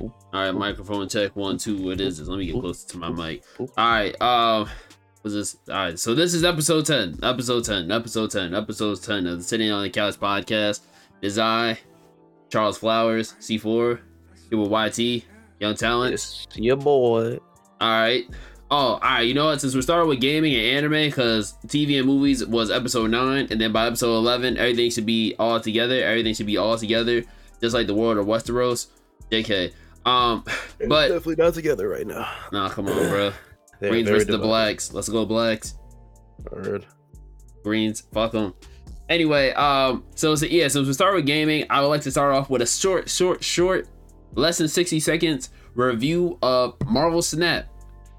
All right, microphone check one two. What is this? Let me get closer to my mic. All right, um, was this? All right, so this is episode ten. Episode ten. Episode ten. Episode ten of the Sitting on the Couch podcast. Is I, Charles Flowers, C4, here with YT, Young Talent. It's your boy. All right. Oh, all right. You know what? Since we started with gaming and anime, because TV and movies was episode nine, and then by episode eleven, everything should be all together. Everything should be all together, just like the world of Westeros. JK. Um, but definitely not together right now. nah, come on, bro. Greens versus the blacks. Let's go blacks. Heard. Greens, fuck them. Anyway, um, so, so yeah, so to start with gaming, I would like to start off with a short, short, short, less than sixty seconds review of Marvel Snap.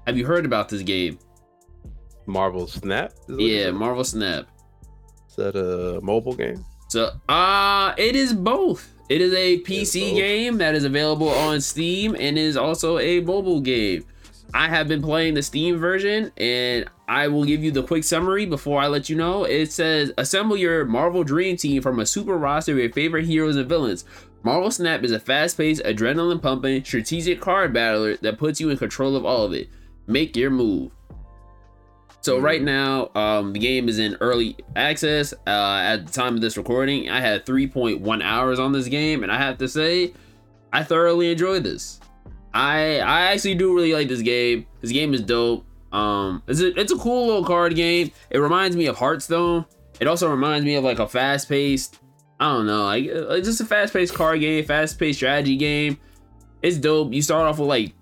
Have you heard about this game? Marvel Snap. Yeah, Marvel Snap. Is that a mobile game? So, uh, it is both. It is a PC game that is available on Steam and is also a mobile game. I have been playing the Steam version and I will give you the quick summary before I let you know. It says assemble your Marvel Dream Team from a super roster of your favorite heroes and villains. Marvel Snap is a fast-paced, adrenaline-pumping, strategic card battler that puts you in control of all of it. Make your move. So Mhm. right now, um, the game is in early access. Uh, at the time of this recording, I had 3.1 hours on this game, and I have to say, I thoroughly enjoyed this. I I actually do really like this game. This game is dope. Um, it's a, it's a cool little card game. It reminds me of Hearthstone. It also reminds me of like a fast paced. I don't know, like uh, like just a fast paced card game, fast paced strategy game. It's dope. You start off with like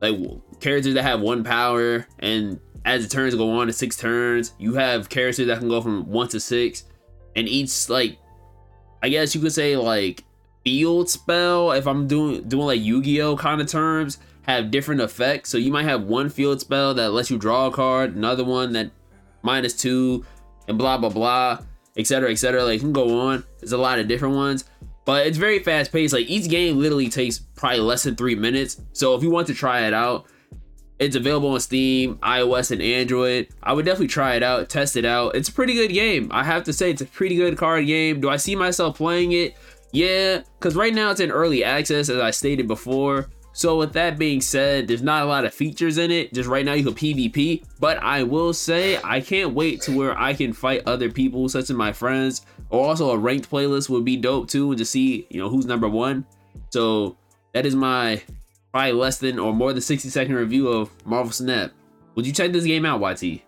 like characters that have one power, and as the turns go on to six turns, you have characters that can go from one to six, and each like I guess you could say like field spell if I'm doing doing like Yu-Gi-Oh kind of terms have different effects. So you might have one field spell that lets you draw a card, another one that minus two, and blah blah blah, etc. etc. Like can go on. There's a lot of different ones. But it's very fast paced. Like each game literally takes probably less than three minutes. So if you want to try it out, it's available on Steam, iOS, and Android. I would definitely try it out, test it out. It's a pretty good game. I have to say, it's a pretty good card game. Do I see myself playing it? Yeah, because right now it's in early access, as I stated before. So, with that being said, there's not a lot of features in it. Just right now, you can PvP. But I will say, I can't wait to where I can fight other people, such as my friends. Or also, a ranked playlist would be dope too, and to see, you know, who's number one. So, that is my probably less than or more than 60 second review of Marvel Snap. Would you check this game out, YT?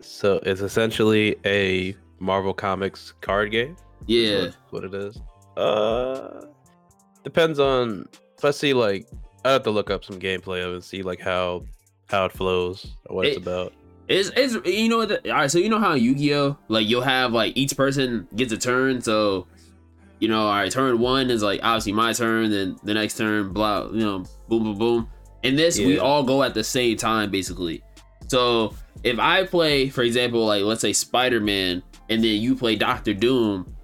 So it's essentially a Marvel Comics card game. Yeah. What it is. Uh, depends on. If I see like, I have to look up some gameplay of it and see like how how it flows or what it's about. It's, it's you know the, all right so you know how Yu-Gi-Oh like you'll have like each person gets a turn so you know all right turn one is like obviously my turn then the next turn blah you know boom boom boom in this we all go at the same time basically so if I play for example like let's say Spider-Man and then you play Doctor Doom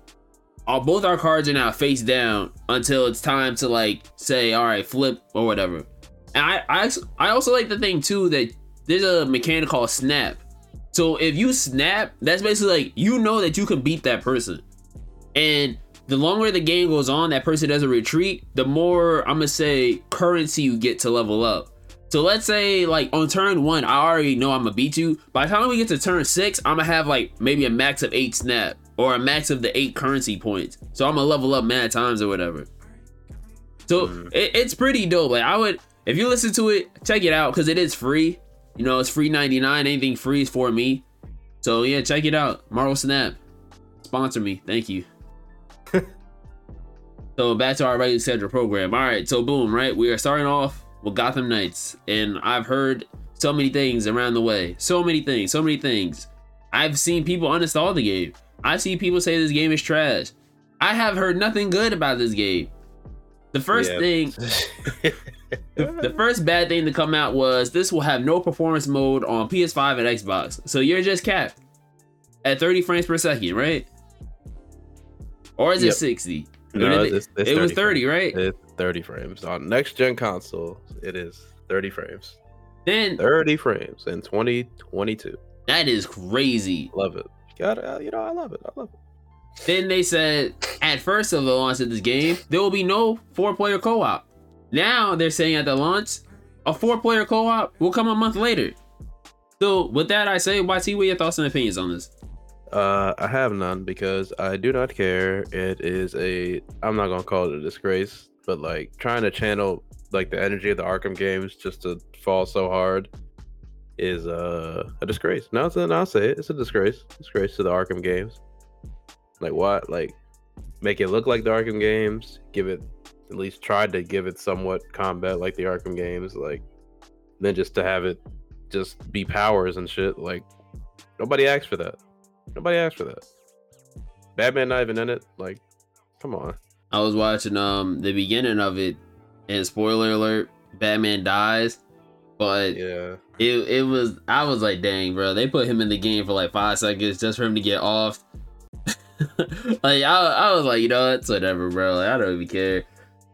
all both our cards are now face down until it's time to like say all right flip or whatever and I I, I also like the thing too that there's a mechanic called snap. So if you snap, that's basically like you know that you can beat that person. And the longer the game goes on, that person doesn't retreat, the more I'm gonna say currency you get to level up. So let's say like on turn one, I already know I'm gonna beat you. By the time we get to turn six, I'm gonna have like maybe a max of eight snap or a max of the eight currency points. So I'm gonna level up mad times or whatever. So Mm. it, it's pretty dope. Like I would, if you listen to it, check it out because it is free. You know, it's free 99. Anything free is for me. So yeah, check it out. Marvel Snap. Sponsor me. Thank you. So back to our regular schedule program. All right, so boom, right? We are starting off with Gotham Knights. And I've heard so many things around the way. So many things, so many things. I've seen people uninstall the game. I've seen people say this game is trash. I have heard nothing good about this game. The first Yeah. thing the, the first bad thing to come out was this will have no performance mode on PS5 and Xbox. So you're just capped at 30 frames per second, right? Or is it Yep. 60? No, did it's, it's it was 30 30, right? It's 30 frames on next gen console. It is 30 frames. Then 30 frames in 2022. that is crazy. Love it. Got it. Uh, you know, I love it. I love it. Then they said at first of the launch of this game, there will be no four player co op. Now they're saying at the launch, a four-player co-op will come a month later. So with that, I say, YT, what are your thoughts and opinions on this? Uh, I have none because I do not care. It is a I'm not gonna call it a disgrace, but like trying to channel like the energy of the Arkham games just to fall so hard is uh, a disgrace. No, it's I'll say it. It's a disgrace. Disgrace to the Arkham games. Like what? Like make it look like the Arkham games. Give it at least tried to give it somewhat combat like the Arkham games. Like then just to have it just be powers and shit. Like nobody asked for that. Nobody asked for that. Batman not even in it. Like, come on. I was watching um the beginning of it, and spoiler alert, Batman dies. But Yeah. it it was I was like, dang, bro, they put him in the game for like five seconds just for him to get off. like I, I was like, you know, it's whatever, bro. Like, I don't even care.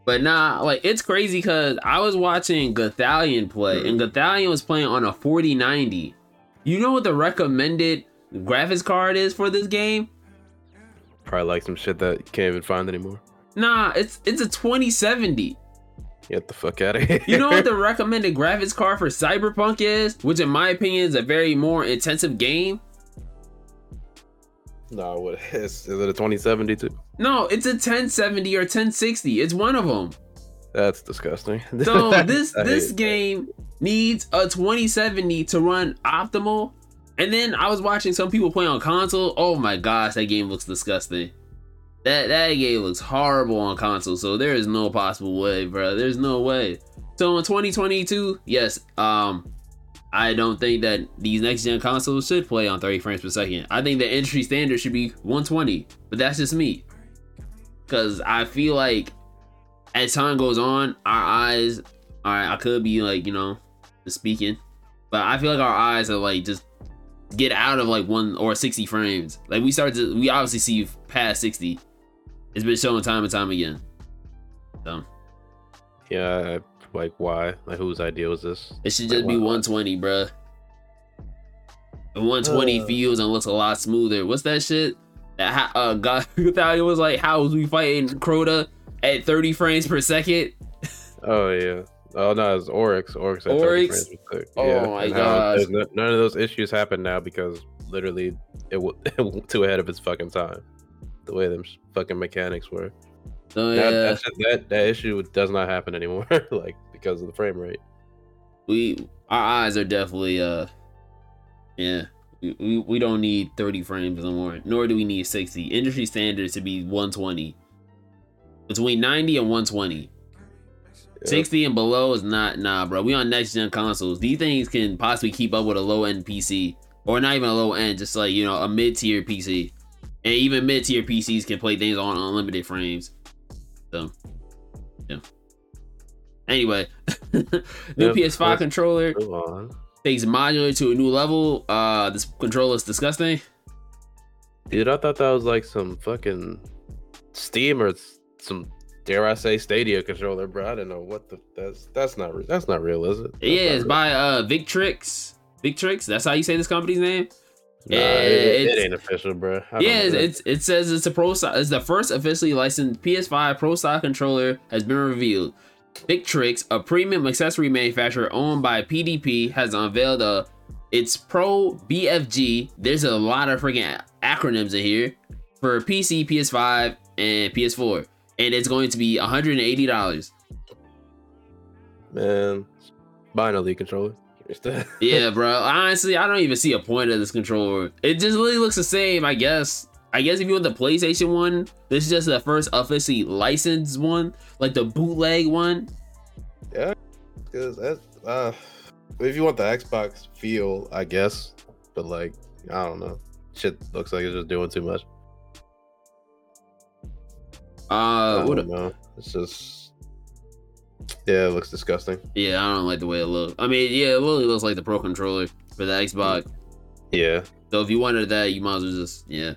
But nah, like it's crazy because I was watching Gothalion play, and Gothalion was playing on a 4090. You know what the recommended graphics card is for this game? Probably like some shit that you can't even find anymore. Nah, it's it's a 2070. Get the fuck out of here. You know what the recommended graphics card for Cyberpunk is, which in my opinion is a very more intensive game. no, what is, is it a 2072? No, it's a 1070 or 1060. It's one of them. That's disgusting. So this this game needs a 2070 to run optimal. And then I was watching some people play on console. Oh my gosh, that game looks disgusting. That that game looks horrible on console. So there is no possible way, bro. There's no way. So in 2022, yes, um, I don't think that these next gen consoles should play on 30 frames per second. I think the industry standard should be 120, but that's just me. Cause I feel like as time goes on, our eyes, all right, I could be like, you know, speaking, but I feel like our eyes are like just get out of like one or 60 frames. Like we started to, we obviously see past 60. It's been shown time and time again. So Yeah, like why? Like whose idea was this? it should Like, just be why- 120, bruh. And 120 Uh. feels and looks a lot smoother. What's that shit? That ha- uh, God, Thalia was like, how was we fighting Crota at 30 frames per second? Oh yeah. Oh no, it's Oryx. Oryx. Oryx? frames per sec. Oh, my now gosh. there's no- none of those issues happen now because literally it, w- it went too ahead of its fucking time. The way them fucking mechanics were. That, yeah, just- that that issue does not happen anymore. like because of the frame rate. we our eyes are definitely uh, yeah. We, we, we don't need 30 frames no more, nor do we need 60. Industry standards to be 120. Between 90 and 120. Yeah. 60 and below is not nah, bro. We on next gen consoles. These things can possibly keep up with a low end PC, or not even a low end, just like you know a mid tier PC. And even mid tier PCs can play things on unlimited frames. So, yeah. Anyway, new Yep, PS5 let's- controller takes modular to a new level. Uh, this controller is disgusting. Dude, I thought that was like some fucking Steam or some dare I say Stadia controller, bro. I don't know what the that's that's not that's not real, is it? That's yeah, it's real. by uh Victrix. Victrix. That's how you say this company's name. Nah, Yeah, it, it ain't official, bro. I Yeah, it's, it says it's a pro. It's the first officially licensed PS5 Pro Style controller has been revealed. Victrix, a premium accessory manufacturer owned by PDP, has unveiled a its Pro BFG. There's a lot of freaking acronyms in here for PC, PS5, and PS4, and it's going to be 180 dollars. man. Buying a Elite controller. Yeah, bro. Honestly, I don't even see a point of this controller. It just really looks the same, I guess. I guess if you want the PlayStation one, this is just the first officially licensed one, like the bootleg one. Yeah, Because that's uh, if you want the Xbox feel, I guess. But like, I don't know. Shit looks like it's just doing too much. I Uh, what? know. It's just, yeah, it looks disgusting. yeah, I don't like the way it looks. I mean, yeah, it really looks like the Pro controller for the Xbox. Yeah, So if you wanted that, you might as well just yeah,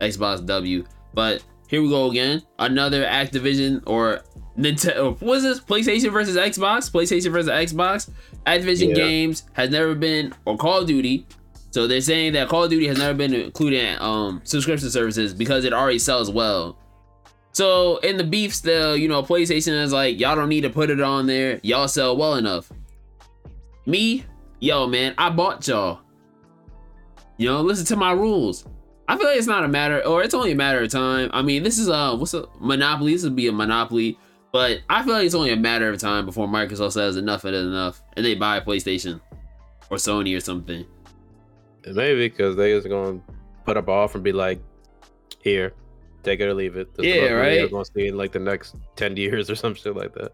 Xbox W. But here we go again. Another Activision or Nintendo. What is this? PlayStation versus Xbox. PlayStation versus Xbox. Activision Yeah. games has never been or Call of Duty. So they're saying that Call of Duty has never been included in um subscription services because it already sells well. So in the beef still, you know, PlayStation is like, y'all don't need to put it on there. Y'all sell well enough. Me, yo, man, I bought y'all. You know, listen to my rules. I feel like it's not a matter, or it's only a matter of time. I mean, this is a what's a monopoly. This would be a monopoly, but I feel like it's only a matter of time before Microsoft says enough is enough, and they buy PlayStation or Sony or something. Maybe because they just gonna put up off and be like, "Here, take it or leave it." This yeah, right. We're gonna see in like the next ten years or some shit like that.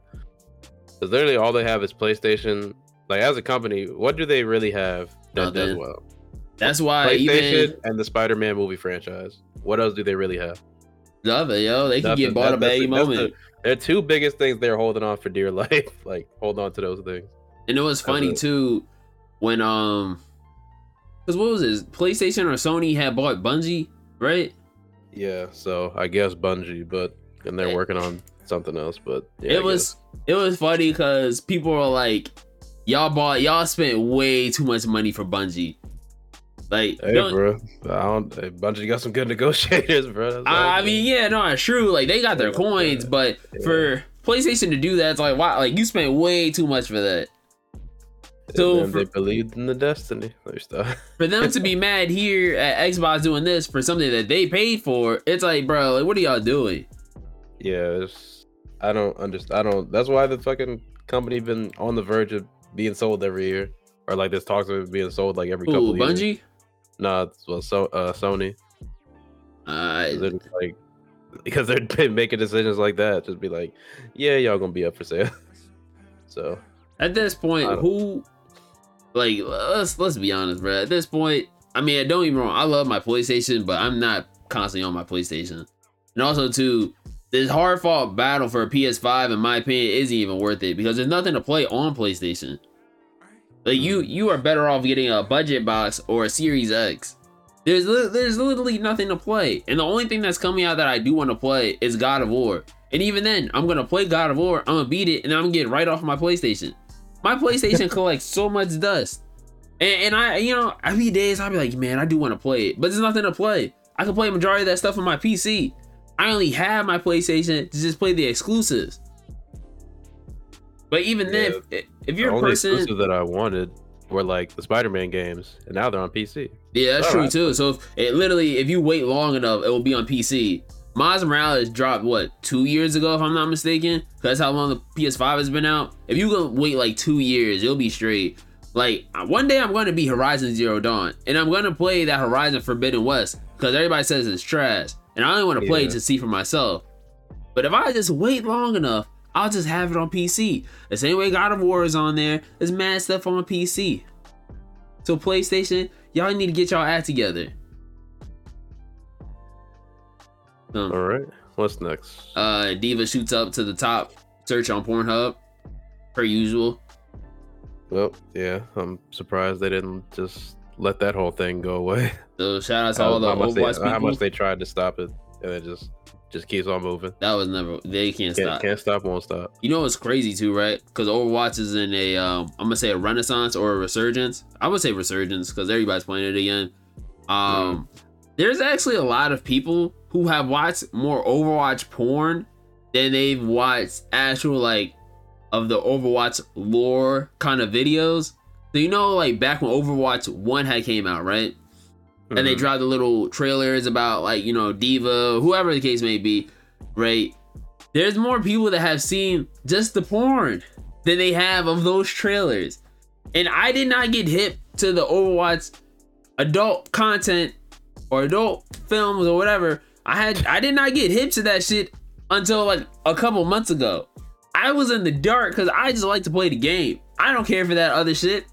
Because literally all they have is PlayStation. Like as a company, what do they really have that Nothing. does well? That's why PlayStation even... and the Spider-Man movie franchise. What else do they really have? Nothing, yo. They can Nothing. get bought up any moment. The, they're two biggest things they're holding on for dear life. like hold on to those things. And it was funny too when um, because what was it? PlayStation or Sony had bought Bungie, right? Yeah. So I guess Bungie, but and they're working on something else. But yeah, it was it was funny because people were like, y'all bought y'all spent way too much money for Bungie. Like, hey, bro, I don't. Of you got some good negotiators, bro. I, I mean, yeah, no, it's true. Like, they got their coins, but yeah. for PlayStation to do that, it's like, wow, like you spent way too much for that. So for, they believed in the destiny. stuff. for them to be mad here at Xbox doing this for something that they paid for, it's like, bro, like, what are y'all doing? Yeah, I don't understand. I don't. That's why the fucking company been on the verge of being sold every year, or like this talks of being sold like every Ooh, couple. Bungie. Years. Nah, well, so uh, Sony. Uh, like because they're making decisions like that, just be like, yeah, y'all gonna be up for sale. so at this point, who like let's let's be honest, bro. At this point, I mean, don't even wrong. I love my PlayStation, but I'm not constantly on my PlayStation. And also, too, this hard fought battle for a PS5, in my opinion, isn't even worth it because there's nothing to play on PlayStation. Like you, mm. you are better off getting a budget box or a Series X. There's there's literally nothing to play, and the only thing that's coming out that I do want to play is God of War. And even then, I'm gonna play God of War. I'm gonna beat it, and I'm gonna get right off my PlayStation. My PlayStation collects so much dust, and, and I, you know, I be days I'll be like, man, I do want to play it, but there's nothing to play. I can play majority of that stuff on my PC. I only have my PlayStation to just play the exclusives. But even yeah. then, if, if you're the a person that I wanted were like the Spider-Man games, and now they're on PC. Yeah, that's All true right. too. So if it literally, if you wait long enough, it will be on PC. Miles Morales dropped what two years ago, if I'm not mistaken. That's how long the PS5 has been out. If you go wait like two years, it'll be straight. Like one day, I'm going to be Horizon Zero Dawn, and I'm going to play that Horizon Forbidden West because everybody says it's trash, and I only want to play yeah. it to see for myself. But if I just wait long enough, I'll just have it on PC. The same way God of War is on there. There's mad stuff on PC. So PlayStation, y'all need to get y'all act together. Um, All right. What's next? Uh, D.Va shoots up to the top search on Pornhub, per usual. Well, yeah, I'm surprised they didn't just let that whole thing go away. So shout out to all the Overwatch they, people. How much they tried to stop it, and it just just keeps on moving. That was never. They can't, can't stop. Can't stop. Won't stop. You know what's crazy too, right? Because Overwatch is in a. Um, I'm gonna say a renaissance or a resurgence. I would say resurgence because everybody's playing it again. Um, mm. there's actually a lot of people who have watched more Overwatch porn than they've watched actual like of the Overwatch lore kind of videos. So you know, like back when Overwatch One had came out, right? mm-hmm. and they mm-hmm. the little trailers about like you know D.Va, whoever the case may be, right? There's more people that have seen just the porn than they have of those trailers, and I did not get hip to the Overwatch adult content or adult films or whatever. I had I did not get hip to that shit until like a couple months ago. I was in the dark because I just like to play the game. I don't care for that other shit.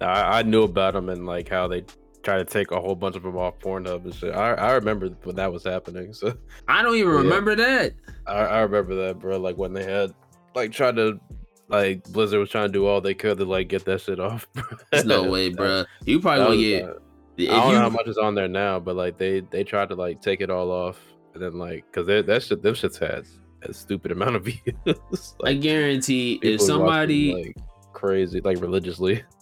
I, I knew about them and like how they try to take a whole bunch of them off Pornhub and shit. I, I remember when that was happening. So I don't even yeah. remember that. I, I remember that, bro. Like when they had like tried to like Blizzard was trying to do all they could to like get that shit off. There's no way, bro. You probably won't get. I don't you... know how much is on there now, but like they they tried to like take it all off, and then like because that shit them shits had a stupid amount of views. like, I guarantee if somebody like crazy like religiously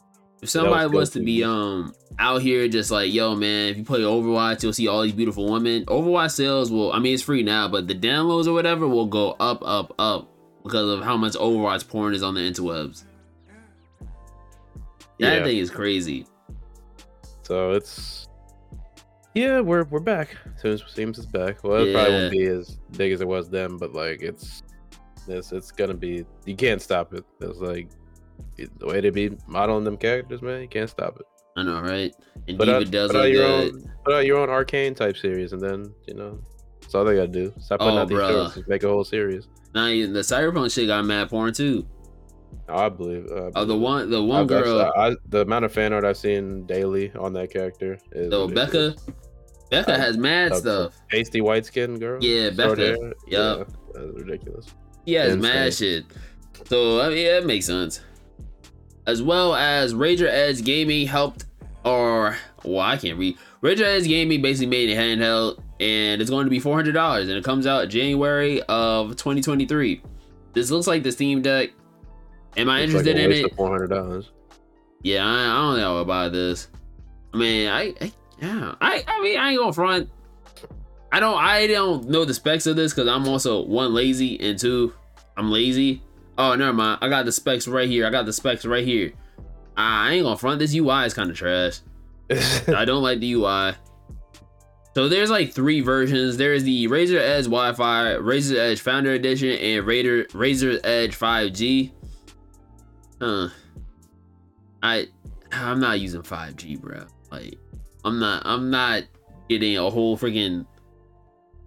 If somebody wants to be um out here just like, yo man, if you play Overwatch, you'll see all these beautiful women. Overwatch sales will I mean it's free now, but the downloads or whatever will go up, up, up because of how much Overwatch porn is on the interwebs. That Yeah. thing is crazy. So it's yeah, we're we're back. Seems seems it's back. Well, it probably won't be as big as it was then, but like it's it's it's gonna be. You can't stop it. It's like it- the way they be modeling them characters, man. You can't stop it. I know, right? And Put D.Va out, does put out your good. own put out your own arcane type series, and then you know that's all they gotta do. Stop putting Oh, out these. Just make a whole series. Now the Cyberpunk shit got mad porn too. I believe. Uh, Oh, the one, the one I've- girl, I, the amount of fan art I've seen daily on that character is the Becca. Becca Uh, has mad Uh, stuff. pasty white skin girl. Yeah, Becca. Yup. Yeah, that's ridiculous. He has Insane. mad shit. So I mean, yeah, it makes sense. As well as Razer Edge Gaming helped, or well, I can't read. Razer Edge Gaming basically made a handheld, and it's going to be four hundred dollars, and it comes out January of twenty twenty three. This looks like the Steam Deck. Am I It's like interested a in it? Four hundred dollars. Yeah, I, I don't know about this. I mean, I, I yeah, I I mean, I ain't gonna front. I don't I don't know the specs of this because I'm also one lazy and two I'm lazy. Oh, never mind. I got the specs right here. I got the specs right here. I ain't gonna front. This UI is kind of trash. I don't like the UI. So there's like three versions. There's the Razer Edge Wi-Fi, Razer Edge Founder Edition, and Raider Razer Edge 5G. Huh. I I'm not using 5G, bro. Like I'm not I'm not getting a whole freaking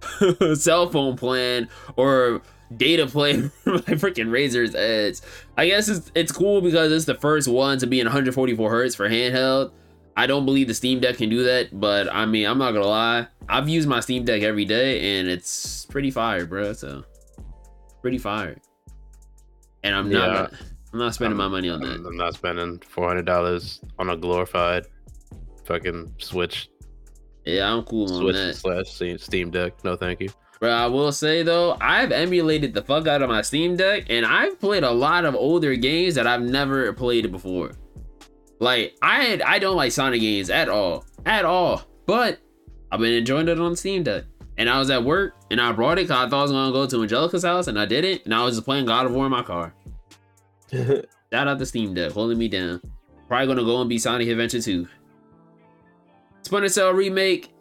cell phone plan or data plan for my freaking Razor's Edge. I guess it's it's cool because it's the first one to be in 144 hertz for handheld. I don't believe the Steam Deck can do that, but I mean, I'm not gonna lie. I've used my Steam Deck every day and it's pretty fire, bro. So pretty fire. And I'm not gonna, I'm not spending my money on that. I'm, I'm not spending four hundred dollars on a glorified fucking Switch Yeah, I'm cool on Switch that. slash Steam- Deck. No, thank you. But I will say though, I've emulated the fuck out of my Steam Deck, and I've played a lot of older games that I've never played before. Like I had, I don't like Sonic games at all, at all. But I've been enjoying it on Steam Deck. And I was at work, and I brought it because I thought I was gonna go to Angelica's house, and I didn't. And I was just playing God of War in my car. Shout out the Steam Deck, holding me down. Probably gonna go and be Sonic Adventure 2. Splinter Cell remake.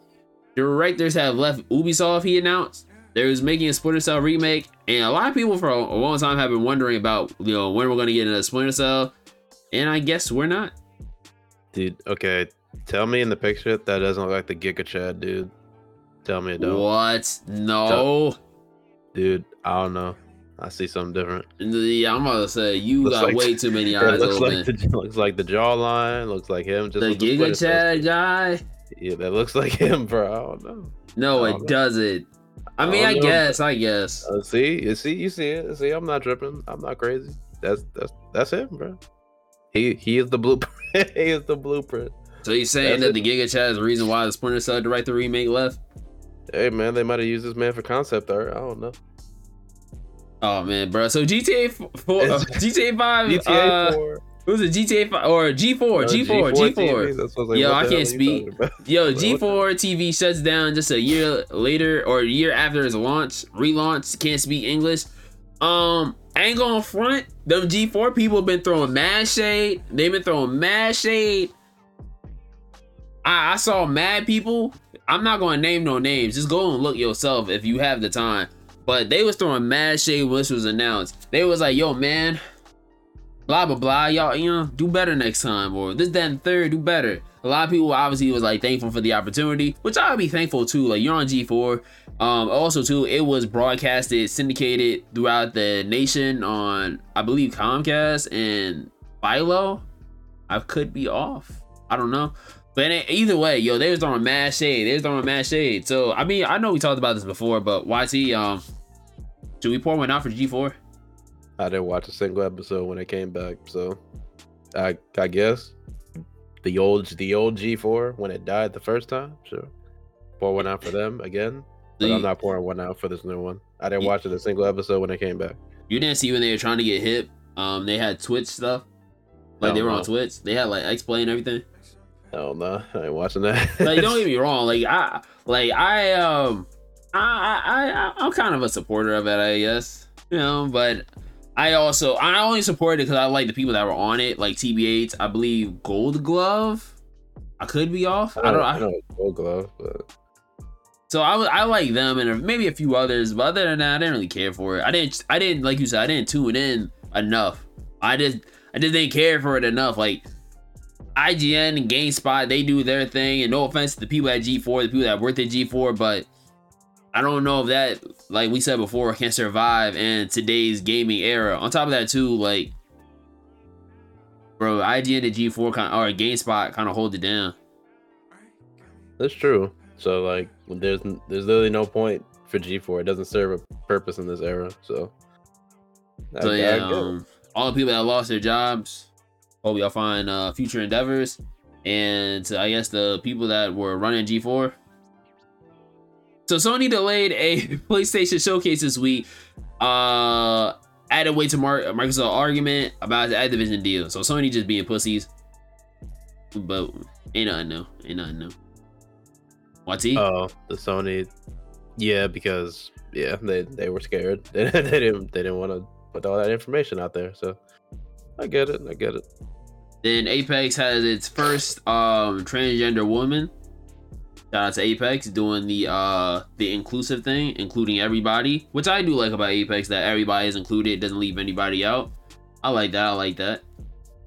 Directors have left Ubisoft, he announced. They was making a Splinter Cell remake, and a lot of people for a long time have been wondering about, you know, when we're gonna get into Splinter Cell. And I guess we're not. dude, okay. Tell me in the picture that doesn't look like the Giga Chad, dude. Tell me it don't. What? No. Dude, I don't know. I see something different. Yeah, I'm about to say you Looks got like- way too many eyes looks open. like the looks like the jawline. Looks like him. Just the Giga Chad guy? Yeah, that looks like him, bro. I don't know. No, I it don't know. doesn't. I I mean, I don't know. guess, I guess. Uh, see, you see, you see it. See, I'm not tripping. I'm not crazy. That's that's that's him, bro. He he is the blueprint. he is the blueprint. So you saying That's that it. the Giga Chad is the reason why the Splinter Cell director remake left? Hey man, they might have used this man for concept art. I don't know. Oh man, bro. So GTA four, uh, GTA five, GTA uh, Four, it was a GTA five or G four, G four, G four. TV. That's what I was like, Yo, I can't hell are you speak. Yo, G four TV shuts down just a year later or a year after its launch, relaunch. Can't speak English. Um, I ain't going front. Them G four people have been throwing mad shade. They've been throwing mad shade. I, I saw mad people. I'm not gonna name no names. Just go and look yourself if you have the time. But they was throwing mad shade when this was announced. They was like, "Yo, man, blah blah blah. Y'all, you know, do better next time, or this, that, and third, do better." A lot of people obviously was like thankful for the opportunity, which I would be thankful too. Like you're on G4. Um, also too, it was broadcasted, syndicated throughout the nation on, I believe, Comcast and Philo. I could be off. I don't know. But either way, yo, they was throwing mad shade. They was throwing mad shade. So I mean, I know we talked about this before, but YT, um, should we pour one out for G4? I didn't watch a single episode when it came back, so I I guess the old the old G4 when it died the first time, sure. Pour one out for them again, but I'm not pouring one out for this new one. I didn't watch it a single episode when it came back. You didn't see when they were trying to get hip. Um, they had Twitch stuff. Like they were no. on Twitch. They had like explain everything. Hell no, I ain't watching that. Like don't get me wrong. Like I like I um I I, I I'm kind of a supporter of it, I guess. You know, but I also I only support it because I like the people that were on it, like TBH, I believe Gold Glove. I could be off. I don't. I I, know it's Gold Glove, but so I I like them and maybe a few others, but other than that, I didn't really care for it. I didn't I didn't like you said I didn't tune in enough. I just I just didn't care for it enough. Like IGN and GameSpot, they do their thing, and no offense to the people at G4, the people that worked at G4, but I don't know if that, like we said before, can survive in today's gaming era. On top of that, too, like, bro, IGN and G4 kind or GameSpot kind of hold it down. that's true. So like, there's there's literally no point for G4. It doesn't serve a purpose in this era. So, I- So yeah, um, all the people that lost their jobs, hope y'all find uh, future endeavors, and I guess the people that were running G4. So Sony delayed a PlayStation showcase this week. Uh, added weight to Mar- Microsoft argument about the Activision deal. So Sony just being pussies, but ain't nothing new. Ain't nothing new. What's he? Oh, the Sony. Yeah, because yeah, they they were scared. They, they didn't they didn't want to put all that information out there. So I get it. I get it. Then Apex has its first um transgender woman. Shout out to Apex doing the uh the inclusive thing, including everybody, which I do like about Apex that everybody is included, doesn't leave anybody out. I like that. I like that.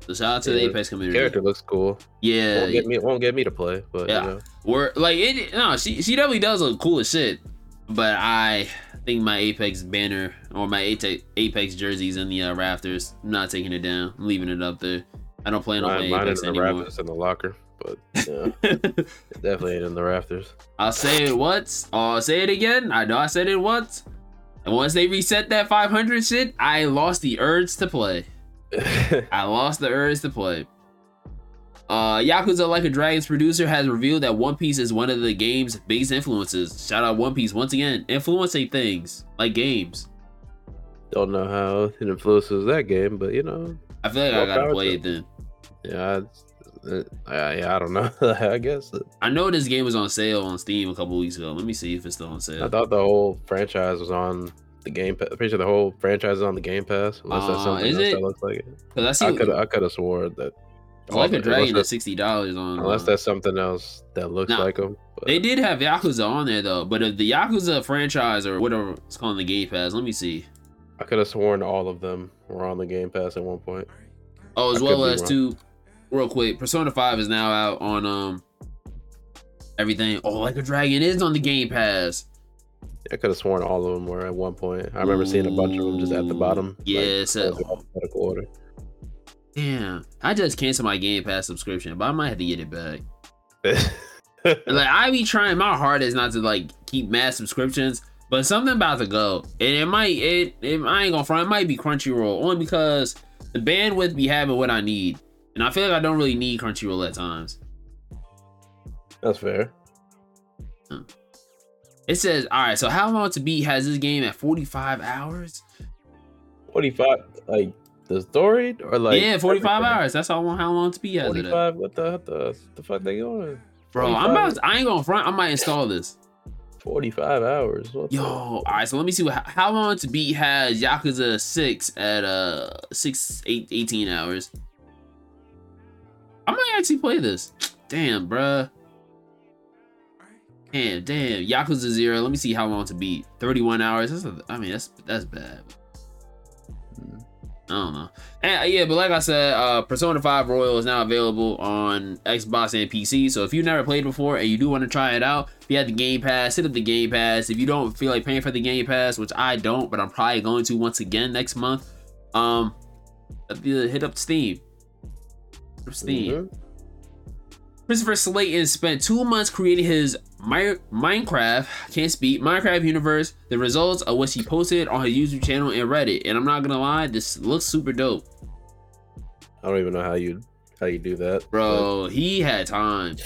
So shout out to the Apex community. Character looks cool. Yeah, Won't get me won't get me to play, but Yeah. you know. we're like it. No, she she definitely does look cool as shit. But I think my Apex banner or my Apex Apex jerseys in the uh, rafters. I'm not taking it down. I'm leaving it up there. I don't plan on Mine, playing mine Apex in the anymore. rafters in the locker, but yeah, it definitely ain't in the rafters. I'll say it once. I'll say it again. I know I said it once. And once they reset that 500 shit, I lost the urge to play. I lost the urge to play. Uh, Yakuza Like a Dragon's producer has revealed that One Piece is one of the game's biggest influences. Shout out One Piece once again, influencing things like games. Don't know how it influences that game, but you know, I feel like I gotta play to- it then. yeah, I, yeah, I don't know. I guess I know this game was on sale on Steam a couple weeks ago. Let me see if it's still on sale. I thought the whole franchise was on the Game Pass. Pretty sure the whole franchise is on the Game Pass. Unless that's Uh, something is else it? that looks like it. Cause I see I could I could have swore that. like a Dragon at sixty dollars on. Unless uh, that's something else that looks Nah. like them. But They did have Yakuza on there though, but if the Yakuza franchise or whatever it's called the Game Pass, let me see. I could have sworn all of them were on the Game Pass at one point. Oh, as I well as wrong. Real quick, Persona Five is now out on um everything. Oh, like a Dragon is on the Game Pass. I could have sworn all of them were at one point. I remember seeing a bunch of them just at the bottom. Yeah, like, alphabetical order. Damn, I just canceled my Game Pass subscription, but I might have to get it back. Like I be trying my hardest not to like keep mad subscriptions, but something about to go, and it might it, it I ain't gonna front. It might be Crunchyroll only because the bandwidth be having what I need, and I feel like I don't really need Crunchyroll at times. That's fair. It says, all right, so how long to beat has this game at 45 hours? 45, like the story or like yeah, 45 everything? hours. That's how long how long to beat has it. 45. What the what the, the fuck they going? Bro, I'm about to, I ain't gonna front. I might install this. 45 hours. What the- Yo, all right, so let me see what how long to beat has Yakuza 6 at uh 6 8 18 hours. I might actually play this. Damn, bruh. Damn, damn. Yakuza 0. Let me see how long to beat. 31 hours. That's a, I mean, that's that's bad. I don't know. And, uh, yeah, but like I said, uh, Persona 5 Royal is now available on Xbox and PC. So if you've never played before and you do want to try it out, if you have the Game Pass, hit up the Game Pass. If you don't feel like paying for the Game Pass, which I don't, but I'm probably going to once again next month, um, hit up Steam. Steam. Mhm. Christopher Slayton spent two months creating his Mi- Minecraft, can't speak, Minecraft universe, the results of which he posted on his YouTube channel and Reddit. And I'm not gonna lie, this looks super dope. I don't even know how you how you do that, Bro, he had time.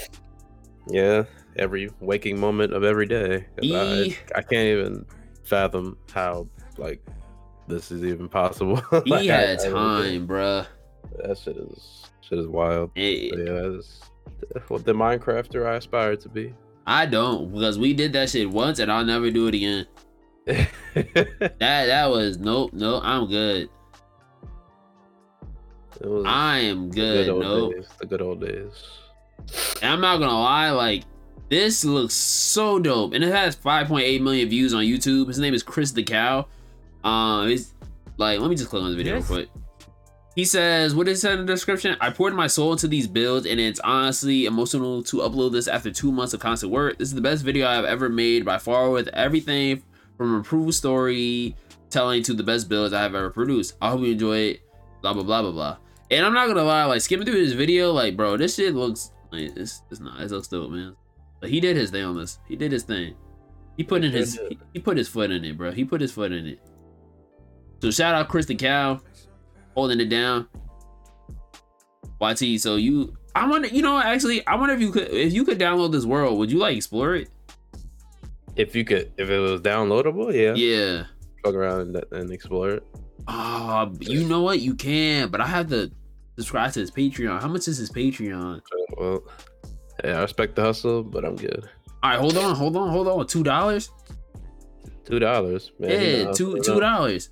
yeah, every waking moment of every day. He- I, I can't even fathom how like this is even possible. He Like, I- had I really time, bruh. That shit is shit is wild. But yeah, that's what the Minecrafter I aspire to be. I don't because we did that shit once and I'll never do it again. That that was nope, nope. I'm good. was I am the good. old Nope. days. The good old days. And I'm not gonna lie, like this looks so dope, and it has 5.8 million views on YouTube. His name is Chris the Cow. Um, it's like let me just click on the video Yes. real quick. He says, "What is in the description? I poured my soul into these builds, and it's honestly emotional to upload this after two months of constant work. This is the best video I've ever made by far, with everything from improved story telling to the best builds I have ever produced. I hope you enjoy it. Blah blah blah blah blah." And I'm not gonna lie, like skimming through this video, like bro, this shit looks like it's, it's not it looks dope, man. But he did his thing on this. He did his thing. He put in his he, he put his foot in it, bro. He put his foot in it. So shout out Chris the Cow, holding it down. YT, so you I wonder, you know, actually, I wonder if you could if you could download this world, would you like explore it? If you could, if it was downloadable, yeah, Yeah. fuck around and, and explore it. Ah, you know what? You can, but I have to subscribe to his Patreon. How much is his Patreon? Well, yeah, I respect the hustle, but I'm good. All right, hold on, hold on, hold on. Two dollars? Two dollars, man. Yeah, two two dollars.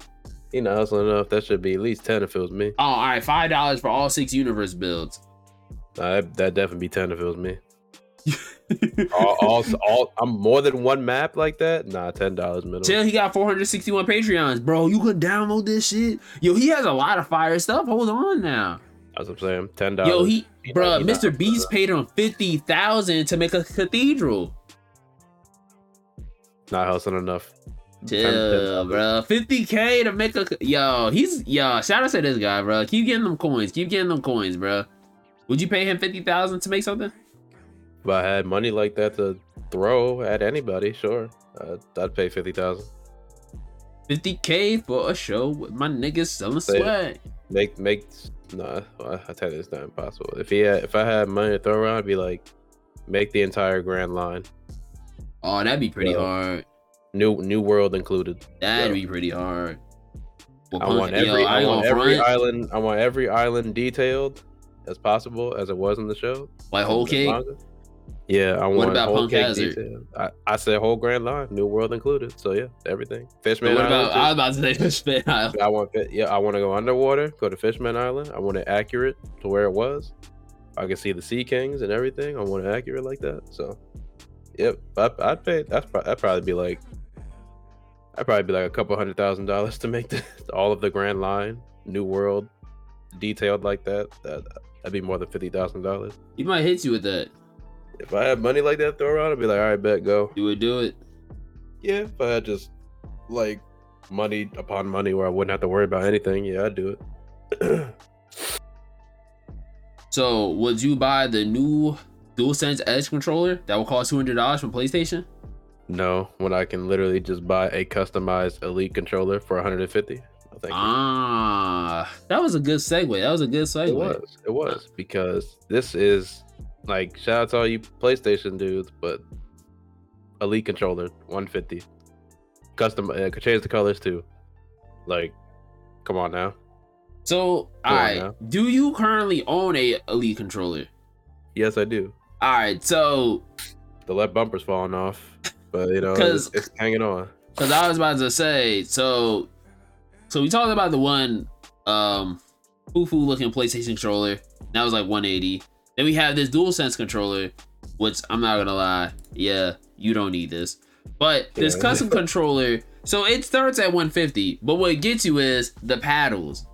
He know, hustling enough. That should be at least ten if it was me. Oh, all right, five dollars for all six universe builds. Nah, that that definitely be ten if it was me. all, all, all, I'm more than one map like that. Nah, ten dollars minimum. Till he got 461 Patreons, bro. You could download this shit. Yo, he has a lot of fire stuff. Hold on now. That's what I'm saying. Ten dollars. Yo, he, He bro, not- he not Mr. Beast paid him fifty thousand to make a cathedral. not hustling enough. Bro. 50k to make a yo. He's yo. Shout out to this guy, bro. Keep getting them coins. Keep getting them coins, bro. Would you pay him fifty thousand to make something? If I had money like that to throw at anybody, sure, I'd, I'd pay fifty thousand. 50k for a show with my niggas selling Say swag. Make make nah. I, I tell you, it's not impossible. If he had, if I had money to throw around, I'd be like, make the entire Grand Line, Oh, that'd be pretty Bro. hard. New new world included. That'd be pretty hard. Well, I want yo, every I, want every front. island I want every island detailed as possible as it was in the show. Like whole cake. Yeah, I want about whole Punk Hazard? detailed. I, I said whole Grand Line, New World included. So yeah, everything. Fishman what Island. about? I was about to say Fishman Island. I want yeah, I want to go underwater, go to Fishman Island. I want it accurate to where it was. I can see the Sea Kings and everything. I want it accurate like that. So, yep, I, I'd pay. That's that'd probably be like, I'd probably be like a couple hundred thousand dollars to make the, all of the Grand Line, New World, detailed like that. That that'd be more than fifty thousand dollars. He might hit you with that. If I had money like that throw around, I'd be like, all right, bet go. You would do it. Yeah, if I had just like money upon money where I wouldn't have to worry about anything, yeah, I'd do it. So, would you buy the new DualSense Edge controller that will cost two hundred dollars from PlayStation? No, when I can literally just buy a customized Elite controller for 150. No, thank you. Ah, that was a good segue. That was a good segue. It was. It was because this is like shout out to all you PlayStation dudes, but Elite controller 150. Custom uh, could change the colors too. Like, come on now. So, now. Do you currently own a Elite controller? Yes, I do. All right. So, The left bumper's falling off, but you know it's, it's hanging on. because I was about to say, so, so we talked about the one, um, foo-foo looking PlayStation controller. That was like 180. Then we have this DualSense controller, which I'm not gonna lie, yeah, you don't need this. But this Yeah. custom controller, so it starts at 150, but what gets you is the paddles,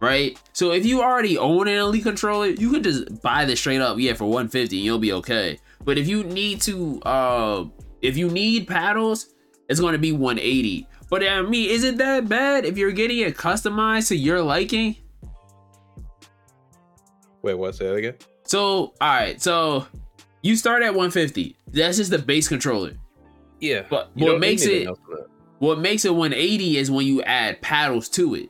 right? So if you already own an Elite controller, you can just buy this straight up, yeah, for 150, and you'll be okay. But if you need to, uh, if you need paddles, it's going to be 180. But I mean, is it that bad if you're getting it customized to your liking? Wait, what? Say that again. So, all right, so you start at 150. That's just the base controller. Yeah, But what makes it else for that. what makes it 180 is when you add paddles to it.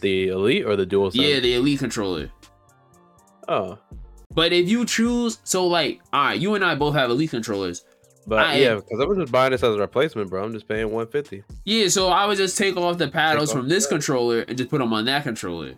the Elite or the Dual? Yeah, the elite controller. Oh, But if you choose, so like, all right, you and I both have elite controllers. But I- yeah, because I was just buying this as a replacement, bro. I'm just paying 150. Yeah, so I would just take off the paddles off from this the- controller and just put them on that controller.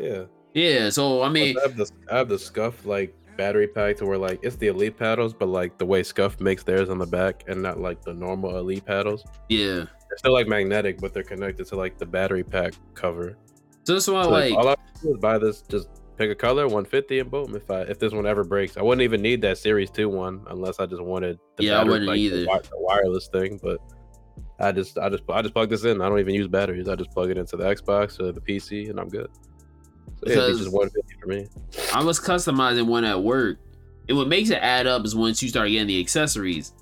Yeah. Yeah, so I mean, I have the I have the scuff like battery pack to where like it's the elite paddles, but like the way scuff makes theirs on the back and not like the normal elite paddles. yeah. They're still like magnetic, but they're connected to like the battery pack cover. So that's why, So, like, like, all I do is buy this, just pick a color, 150, and boom. If I if this one ever breaks, I wouldn't even need that Series Two one unless I just wanted. Yeah, I wouldn't the either. wi- the wireless thing, but I just I just I just plug this in. I don't even use batteries. I just plug it into the Xbox or the PC, and I'm good. So yeah, just 150 for me. I was customizing one at work. And what makes it add up is once you start getting the accessories.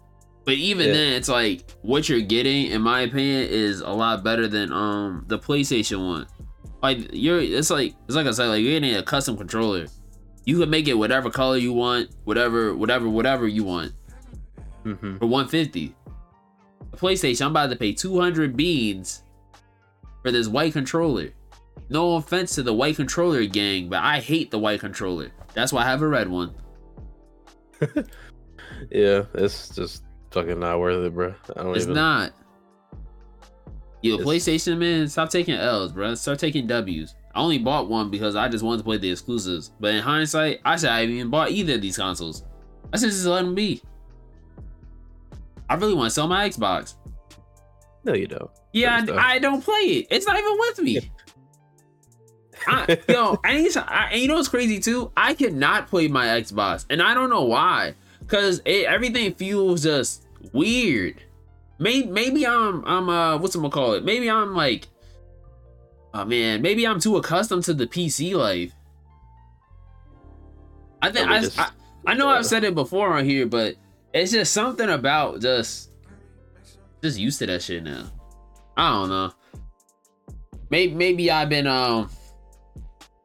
But even Yeah. then, it's like what you're getting, in my opinion, is a lot better than um the PlayStation one. Like you're, it's like it's like I said, like you're getting a custom controller. You can make it whatever color you want, whatever, whatever, whatever you want hmm for 150. The PlayStation, I'm about to pay 200 beans for this white controller. No offense to the white controller gang, but I hate the white controller. That's why I have a red one. Yeah, it's just fucking not worth it, bro. I don't It's even. not. Yo, It's- PlayStation man, stop taking L's, bro. Start taking W's. I only bought one because I just wanted to play the exclusives. But in hindsight, I should have even bought either of these consoles. I should just let them be. I really want to sell my Xbox. No, you don't. Yeah, Good stuff. I, I don't play it. It's not even with me. I, yo, I need to, I, and you know what's crazy too? I cannot play my Xbox, and I don't know why. Cause it, everything feels just weird. Maybe maybe I'm I'm uh what's gonna call it? Maybe I'm like, oh man, maybe I'm too accustomed to the PC life. I think I, just- I I know I've said it before on here, but it's just something about just just used to that shit now. I don't know. Maybe maybe I've been um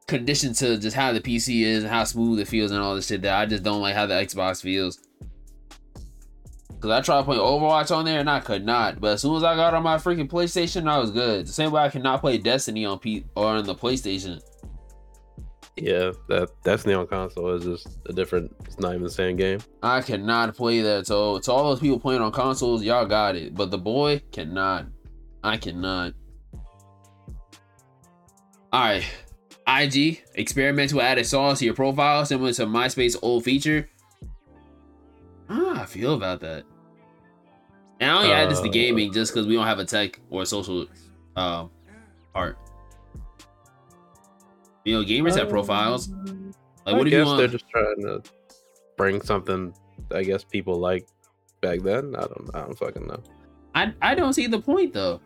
conditioned to just how the PC is and how smooth it feels and all this shit that I just don't like how the Xbox feels. Cause I tried playing Overwatch on there and I could not. But as soon as I got on my freaking PlayStation, I was good. The same way I cannot play Destiny on P or on the PlayStation. Yeah, that Destiny on console is just a different. It's not even the same game. I cannot play that. So to all those people playing on consoles, y'all got it. But the boy cannot. I cannot. Alright. IG, experimental added a sauce to your profile similar to MySpace old feature. Ah, I feel about that. And I only add this to Uh, gaming just because we don't have a tech or a social um part. You know, gamers have profiles. Like, I what do guess you want? they're just trying to bring something. I guess people like back then. I don't. I don't fucking know. I I don't see the point though.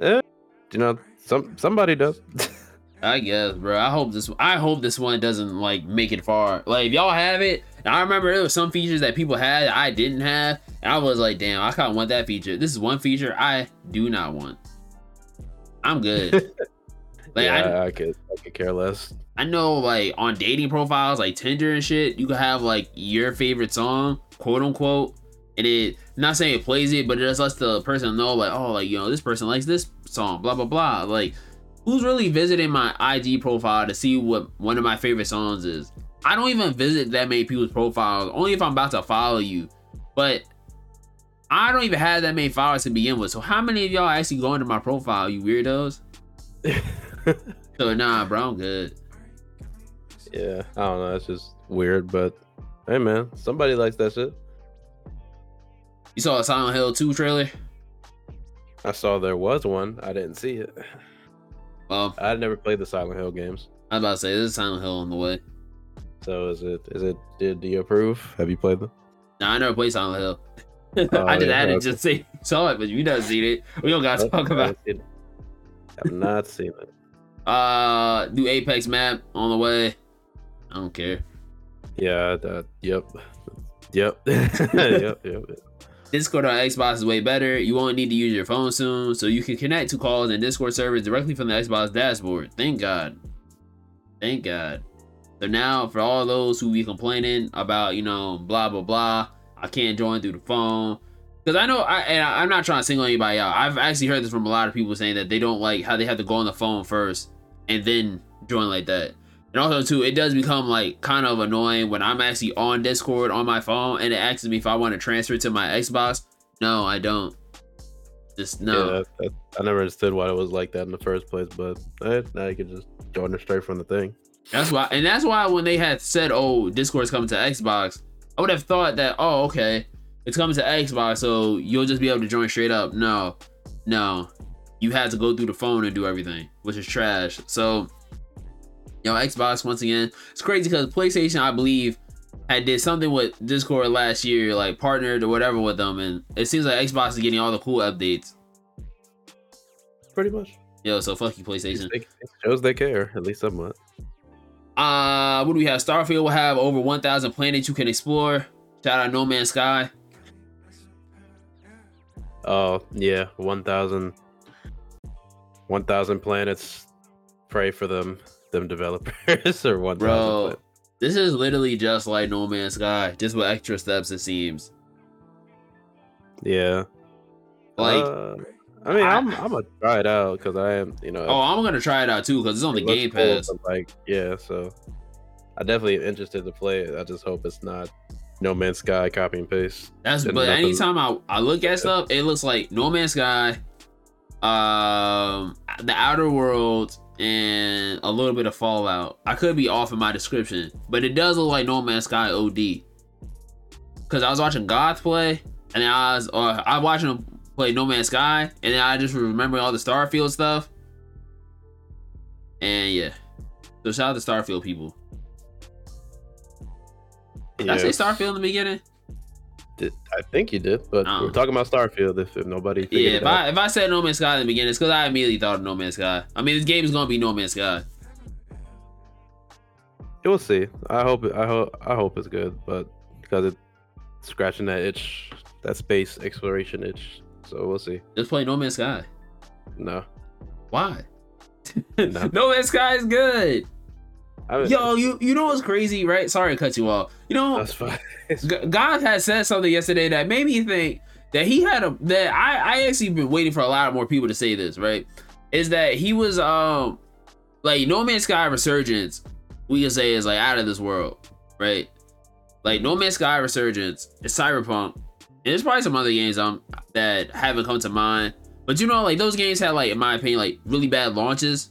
Eh, you know, some somebody does. I guess, bro. I hope this. I hope this one doesn't like make it far. Like, if y'all have it, I remember there was some features that people had that I didn't have, and I was like, damn, I kind of want that feature. This is one feature I do not want. I'm good. like, I, yeah, I, could. I could care less. I know, like on dating profiles, like Tinder and shit, you can have like your favorite song, quote unquote, and it not saying it plays it, but it just lets the person know, like, oh, like you know, this person likes this song, blah blah blah. Like, who's really visiting my IG profile to see what one of my favorite songs is? I don't even visit that many people's profiles, only if I'm about to follow you. But I don't even have that many followers to begin with. So how many of y'all actually go into my profile, you weirdos? So nah, bro, I'm good. yeah, I don't know. It's just weird, but hey, man, somebody likes that shit. You saw a Silent Hill 2 trailer? I saw there was one. I didn't see it. Well, I never played the Silent Hill games. I was about to say this is Silent Hill on the way. So is it? Is it? Did do you approve? Have you played them? Nah, I never played Silent Hill. Oh, I just yeah, added okay. just say saw it, but you never seen it. We don't gotta talk about. it. I've not seen it. Uh, new Apex map on the way. I don't care. Yeah. That. Yep. Yep. yep. Yep. Discord on Xbox is way better. You won't need to use your phone soon, so you can connect to calls and Discord servers directly from the Xbox dashboard. Thank God. Thank God. So now, for all those who be complaining about, you know, blah blah blah, I can't join through the phone. Because I know, I and I, I'm not trying to single anybody out. I've actually heard this from a lot of people saying that they don't like how they have to go on the phone first and then join like that. And also too, it does become like kind of annoying when I'm actually on Discord on my phone and it asks me if I want to transfer to my Xbox. No, I don't. Just no. Yeah, that, I never understood why it was like that in the first place, but now you can just join it straight from the thing. That's why, and that's why when they had said, "Oh, Discord's coming to Xbox," I would have thought that, "Oh, okay, it's coming to Xbox, so you'll just be able to join straight up." No, no, you had to go through the phone and do everything, which is trash. So, you know, Xbox once again, it's crazy because PlayStation, I believe, had did something with Discord last year, like partnered or whatever with them, and it seems like Xbox is getting all the cool updates. Pretty much. Yo, so fuck you, PlayStation. It shows they care, at least somewhat. Uh, what do we have? Starfield will have over 1,000 planets you can explore. Shout out No Man's Sky. Oh, yeah, 1,000 1,000 planets. Pray for them, them developers, or 1,000 Bro, planets. this is literally just like No Man's Sky, just with extra steps, it seems. Yeah. Like, Uh, I mean, I- am I'm gonna try it out because I am, you know. oh, I'm gonna try it out too because it's on the Game Pass. but, like, yeah, so I definitely am interested to play it. I just hope it's not No Man's Sky copy and paste. That's but nothing- anytime I, I look at stuff, it looks like No Man's Sky, um, the Outer Worlds, and a little bit of Fallout. I could be off in my description, but it does look like No Man's Sky OD. Cause I was watching Goth play, and I was, or I was watching him play No Man's Sky, and then I just remember all the Starfield stuff. And yeah, so shout out to Starfield people. Did I say. Starfield in the beginning? Did- I think you did, but Oh. we're talking about Starfield. If, if nobody, Yeah, if. I if I said No Man's Sky in the beginning, it's because I immediately thought of No Man's Sky. I mean, this game is gonna be No Man's Sky. we'll see. I hope, I hope, I hope it's good, but because it's scratching that itch, that space exploration itch. So we'll see. Just play No Man's Sky. No, Why? No. no Man's Sky is good. I mean, Yo, you you know what's crazy, right? Sorry to cut you off. You know, that's fine. Goth had said something yesterday that made me think that he had a that I I actually been waiting for a lot more people to say this, right? Is that he was um like No Man's Sky Resurgence, we can say is like out of this world, right? Like No Man's Sky Resurgence, it's Cyberpunk, there's probably some other games um that haven't come to mind, but you know like those games had like in my opinion like really bad launches,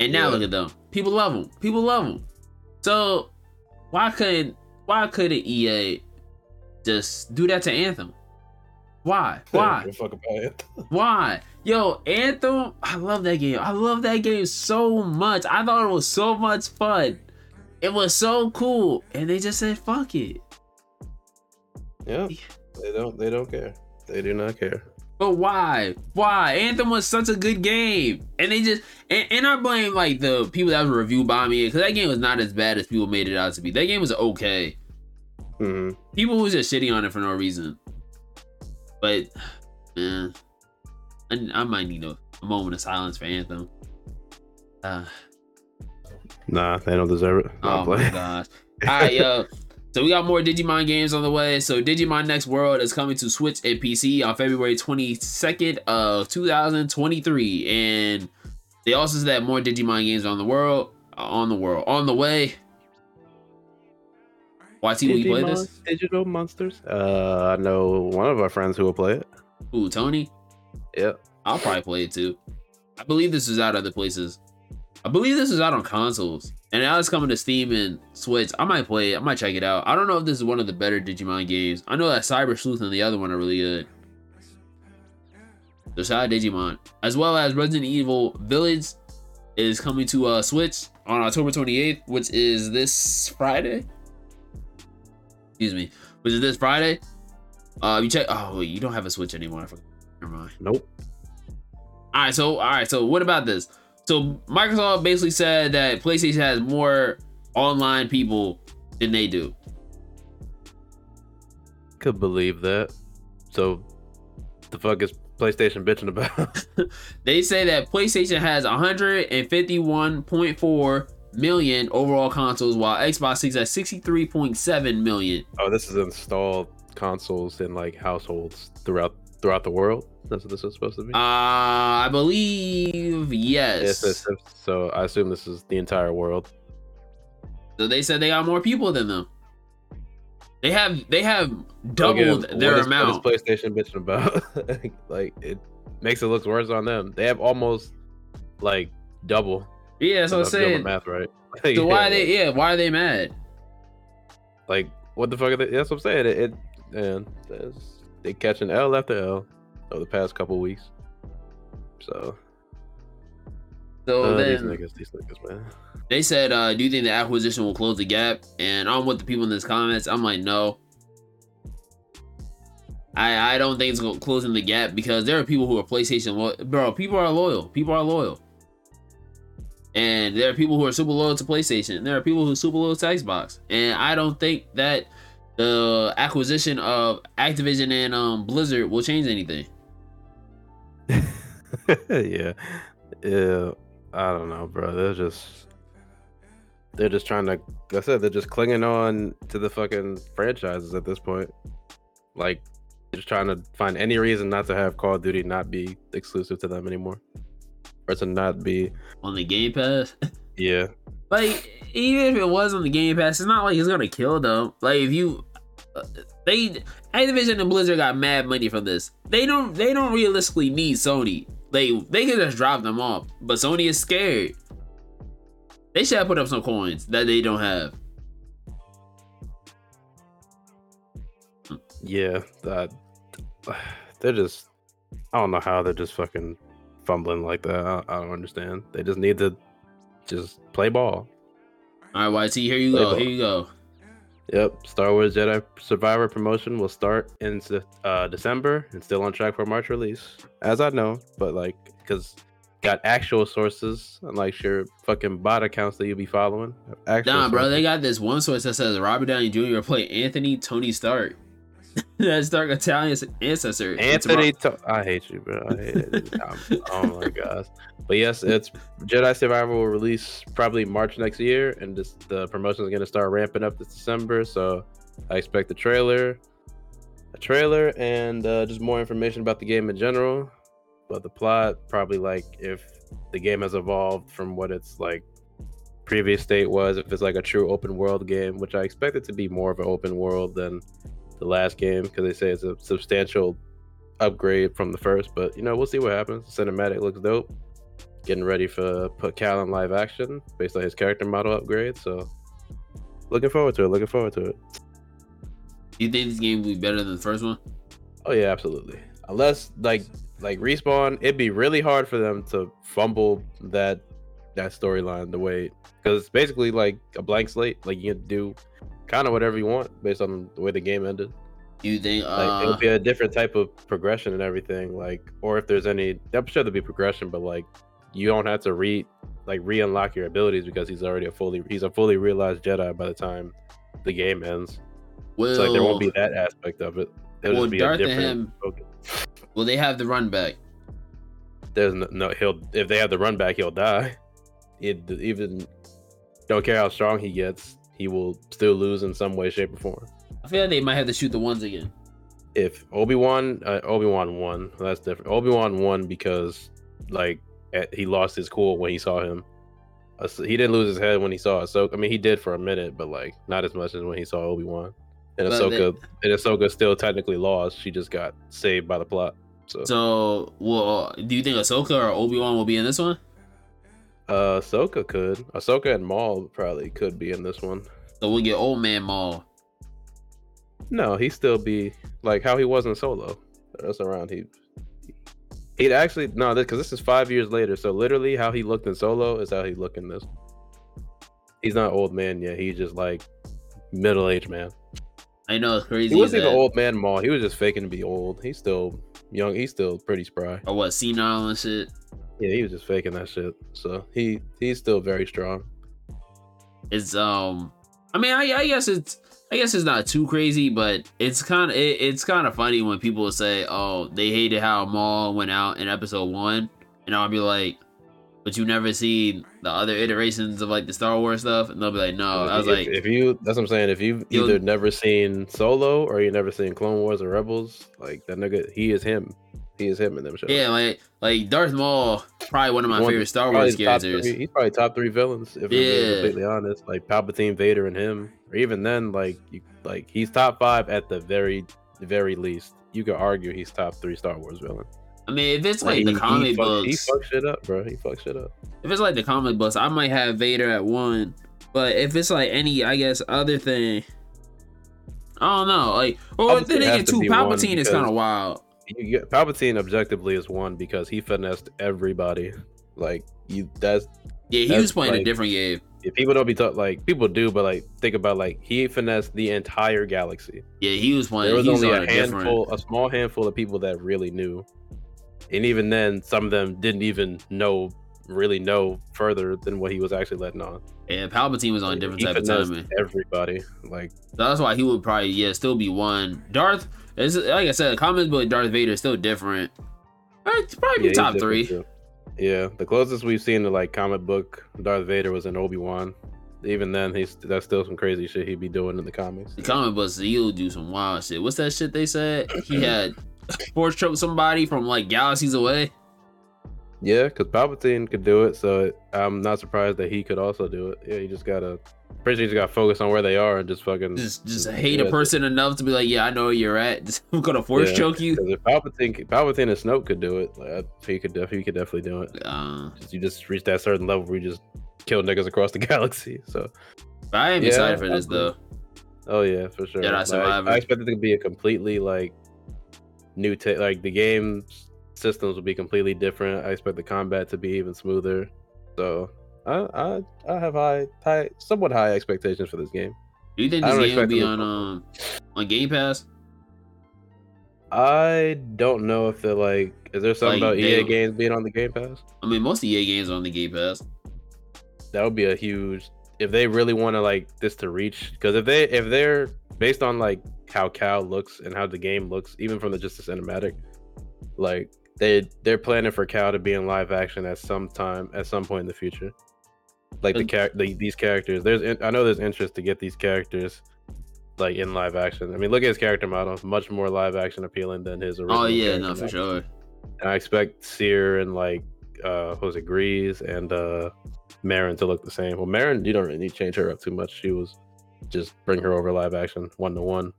and now Yeah. look at them, people love them, people love them. So why couldn't why couldn't EA just do that to Anthem? Why? Why? Fuck about it. Why? Yo, Anthem, I love that game. I love that game so much. I thought it was so much fun. It was so cool. And they just said, fuck it. Yeah, they don't. They don't care. They do not care. But why? Why? Anthem was such a good game. And they just and, and I blame like the people that were reviewed by me because that game was not as bad as people made it out to be. That game was okay. hmm people was just shitting on it for no reason. But, man, I, I might need a, a moment of silence for Anthem. Uh, Nah, they don't deserve it. oh I'll my play. gosh. All right, yo. So we got more Digimon games on the way. So Digimon Next World is coming to Switch and PC on February 22nd of 2023. And they also said that more Digimon games on the world, on the world, on the way. YT, will you play this? Digital monsters. Uh, I know one of our friends who will play it. Ooh, Tony? Yep. I'll probably play it too. I believe this is out other places. I believe this is out on consoles. And now it's coming to Steam and Switch. I might play it. I might check it out. I don't know if this is one of the better Digimon games. I know that Cyber Sleuth and the other one are really good. So shout out Digimon. As well as Resident Evil Village is coming to uh, Switch on October 28th, which is this Friday. Excuse me. Which is this Friday. Uh, you check. Oh, wait, you don't have a Switch anymore. I forgot. Never mind. Nope. All right, so all right, so what about this? So Microsoft basically said that PlayStation has more online people than they do. Could believe that. So, the fuck is PlayStation bitching about? They say that PlayStation has 151.4 million overall consoles, while Xbox Six has 63.7 million. oh, this is installed consoles in like households throughout throughout the world. That's what this was supposed to be. Uh, I believe yes. Yes, yes, yes. So I assume this is the entire world. So they said they got more people than them. They have they have Again, doubled what their is- amount. What is PlayStation bitching about? like it, makes it look worse on them. They have almost like double. Yeah, that's what I'm if I'm doing saying. Math right. So Yeah, why they yeah, why are they mad? like what the fuck? Are they, that's what I'm saying. It, it man, they catching L after L over the past couple weeks. So So uh, these niggas, these niggas, man. they said, uh, do you think the acquisition will close the gap? And I'm with the people in this comments. I'm like, no. I I don't think it's go- closing the gap because there are people who are PlayStation loyal. Bro, people are loyal. People are loyal. And there are people who are super loyal to PlayStation. There are people who are super loyal to Xbox. And I don't think that the acquisition of Activision and um, Blizzard will change anything. Yeah, yeah. I don't know, bro. They're just they're just trying to. Like I said they're just clinging on to the fucking franchises at this point. Like, just trying to find any reason not to have Call of Duty not be exclusive to them anymore, or to not be. On the Game Pass. Yeah, like even if it was on the Game Pass, it's not like it's gonna kill them. Like if you, uh, they Activision and Blizzard got mad money from this. They don't. They don't realistically need Sony. They they could just drop them off, but Sony is scared. They should have put up some coins that they don't have. yeah. That they're just. I don't know how they're just fucking fumbling like that. I, I don't understand. They just need to just play ball. All right, YT, here you Play go. ball. Here you go. Yep, Star Wars Jedi Survivor promotion will start in uh, December and still on track for March release, as I know. But like, cause got actual sources, unlike your fucking bot accounts that you'll be following. Actual Nah, bro, they got this one source that says Robert Downey Jr. will play Anthony Tony Stark. That's Dark Italian ancestor. Anthony, to- I hate you, bro. I hate it. Oh my gosh. But yes, it's Jedi Survivor will release probably March next year, and this the promotion is going to start ramping up this December. So I expect a trailer, a trailer, and uh, just more information about the game in general. But the plot, probably like if the game has evolved from what its like previous state was, if it's like a true open world game, which I expect it to be more of an open world than the last game because they say it's a substantial upgrade from the first. But you know, we'll see what happens. The cinematic looks dope. Getting ready for put Cal in live action based on his character model upgrade. So looking forward to it. Looking forward to it. You think this game will be better than the first one? Oh yeah, absolutely. Unless like like respawn, it'd be really hard for them to fumble that that storyline the way because it's basically like a blank slate. Like you can do kind of whatever you want based on the way the game ended. Do you think? Like Uh, it'll be a different type of progression and everything. Like, or if there's any, I'm sure there'll be progression, but like you don't have to re like re-unlock your abilities because he's already a fully he's a fully realized Jedi by the time the game ends. will, So like there won't be that aspect of it. It'll Well, just be Darth a different. him- will they have the run back? There's no, no he'll if they have the run back he'll die. It even don't care how strong he gets, he will still lose in some way, shape, or form. I feel like they might have to shoot the ones again. if Obi Wan, uh, Obi Wan won. That's different. Obi Wan won because like eh, he lost his cool when he saw him. Uh, he didn't lose his head when he saw Ahsoka. I mean, he did for a minute, but like not as much as when he saw Obi Wan. And But Ahsoka, and Ahsoka still technically lost. She just got saved by the plot. So, So, well, do you think Ahsoka or Obi Wan will be in this one? Uh, Ahsoka could. Ahsoka and Maul probably could be in this one. So we'll get Old Man Maul. No, he still be like how he was in Solo. That's around he. He'd actually no, because this is five years later. So literally, how he looked in Solo is how he look in this. He's not old man yet. He's just like middle aged man. I know it's crazy. He wasn't that- even old man Maul. He was just faking to be old. He's still young. He's still pretty spry. Or what, senile and shit. Yeah, he was just faking that shit. So he he's still very strong. It's um, I mean, I, I guess it's, I guess it's not too crazy, but it's kind of, it, it's kind of funny when people say, oh, they hated how Maul went out in Episode One, and I'll be like, but you never seen the other iterations of like the Star Wars stuff, and they'll be like, no. I was if- like, if you that's what I'm saying. If you've either never seen Solo or you never seen Clone Wars or Rebels, like that nigga, he is him. He is him in them shows. yeah, like, like Darth Maul, probably one of my One- favorite Star Wars characters. three- he's probably top three villains if I'm Yeah. being completely honest. Like Palpatine, Vader, and him. Or even then, like you, like he's top five at the very, very least. You could argue he's top three Star Wars villain. I mean, if it's like, the he, comic he fuck, books, he fuck shit up, bro. He fuck shit up. if it's like the comic books, I might have Vader at one. But if it's like any, I guess, other thing, I don't know. Like, well, Palpatine then has again, to too, be one Palpatine is kind of wild. You Palpatine objectively is one because he finessed everybody. Like you, that's Yeah, he That's was playing a different game. if people don't be taught like people do, but like think about like he finessed the entire galaxy. Yeah, he was playing. There was only on a different. handful, a small handful of people that really knew, and even then, some of them didn't even know, really know further than what he was actually letting on. Yeah, Palpatine was on a different he type of timing. Everybody, like So that's why he would probably yeah still be one. Darth is like I said, the comic book Darth Vader is still different. Uh, It's probably yeah, top three. too. Yeah, the closest we've seen to like comic book Darth Vader was in Obi Wan. Even then, he's that's still some crazy shit he'd be doing in the comics. The comic books he'll do some wild shit. What's that shit they said? He had force choke somebody from like galaxies away. Yeah, because Palpatine could do it, so I'm not surprised that he could also do it. Yeah, you just gotta, you just gotta focus on where they are and just fucking. Just just hate a person enough to be like, yeah, I know where you're at. Just, I'm gonna force Yeah. choke you. If Palpatine, Palpatine and Snoke could do it, like, he could, def- he could definitely do it. Uh, you just reach that certain level where you just kill niggas across the galaxy. So, I am Yeah, excited for this though. oh yeah, for sure. Jedi Like, I- Survivor. I expect it to be a completely like new take. Like the game systems will be completely different. I expect the combat to be even smoother. So. I, I I have high high somewhat high expectations for this game. Do you think this game will be on um on Game Pass? I don't know if they're like. Is there something Like, about EA games being on the Game Pass? I mean, most EA games are on the Game Pass. That would be a huge. If they really want to like this to reach, because if they if they're based on like how Cal looks and how the game looks, even from the just the cinematic, like they they're planning for Cal to be in live action at some time at some point in the future. Like the char- the, these characters, there's in- I know there's interest to get these characters like in live action. I mean, look at his character model; much more live action appealing than his original. Oh yeah, no, for model. sure. And I expect Cere and like uh it Greez and uh Merrin to look the same. Well Merrin, you don't really need to change her up too much. She was just bring her over live action one to one.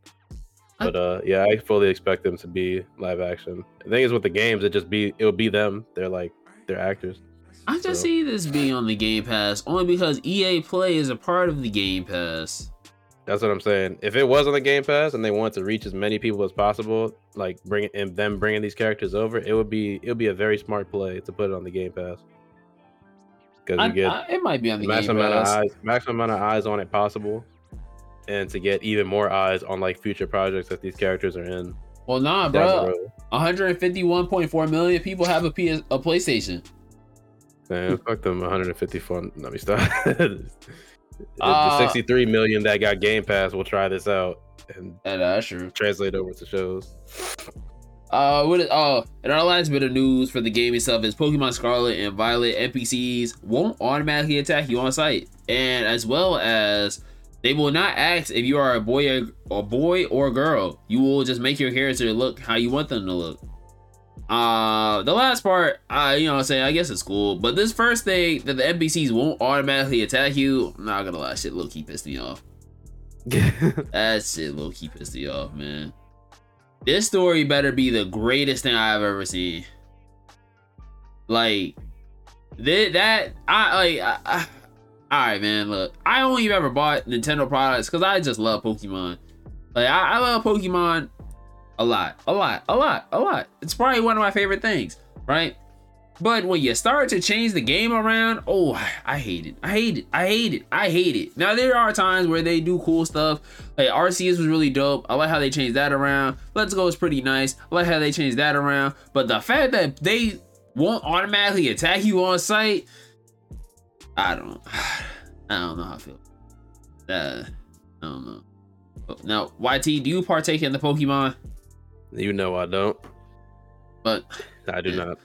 But uh yeah, I fully expect them to be live action. The thing is with the games, it just be it'll be them. They're like they're actors. I just So- see this being on the Game Pass only because EA Play is a part of the Game Pass. That's what I'm saying. If it was on the Game Pass and they want to reach as many people as possible, like bring and them bringing these characters over, it would be it would be a very smart play to put it on the Game Pass. Because you get I- it might be on the Game maximum amount of Pass. eyes, maximum amount of eyes on it possible, and to get even more eyes on like future projects that these characters are in. Well, nah, bro. 151.4 million people have a PS, a PlayStation. Man, fuck them 150 fun. Let me stop. the Uh, 63 million that got Game Pass will try this out and Yeah, that's true. translate over to shows. Uh, what is, oh, and our last bit of news for the game itself is Pokemon Scarlet and Violet NPCs won't automatically attack you on sight, and as well as they will not ask if you are a boy or a boy or a girl. You will just make your character look how you want them to look. Uh, the last part, I you know, what I'm saying I guess it's cool, but this first thing that the NPCs won't automatically attack you, I'm not gonna lie, shit low key pissed me off. That shit low key pissed me off, man. This story better be the greatest thing I've ever seen. Like, that, that I like. I, I, all right, man. Look, I only ever bought Nintendo products because I just love Pokemon. Like, I, I love Pokemon a lot, a lot, a lot, a lot. It's probably one of my favorite things, right? But when you start to change the game around, oh, I hate it. I hate it. I hate it. I hate it. Now there are times where they do cool stuff. Like Arceus was really dope. I like how they changed that around. Let's Go is pretty nice. I like how they changed that around. But the fact that they won't automatically attack you on sight, I don't. I don't know how I feel. Uh, I don't know. Now, YT, do you partake in the Pokemon? You know I don't. But I do Yeah. not.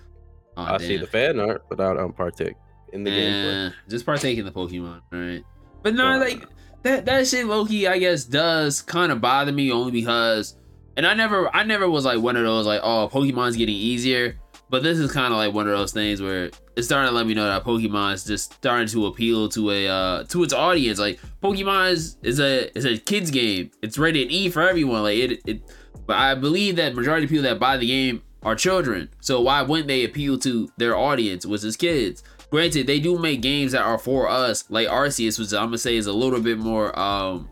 oh, I see the fan art, but I don't partake in the gameplay. Eh, just partake in the Pokemon, right? But no, Uh, like that that shit Loki, I guess, does kind of bother me only because and I never I never was like one of those like, oh, Pokemon's getting easier. But this is kind of like one of those things where it's starting to let me know that Pokemon is just starting to appeal to a uh to its audience. Like Pokemon is, is a is a kids game. It's rated E for everyone. Like it it but I believe that majority of people that buy the game are children. So why wouldn't they appeal to their audience, which is kids? Granted, they do make games that are for us, like Arceus, which I'm gonna say is a little bit more um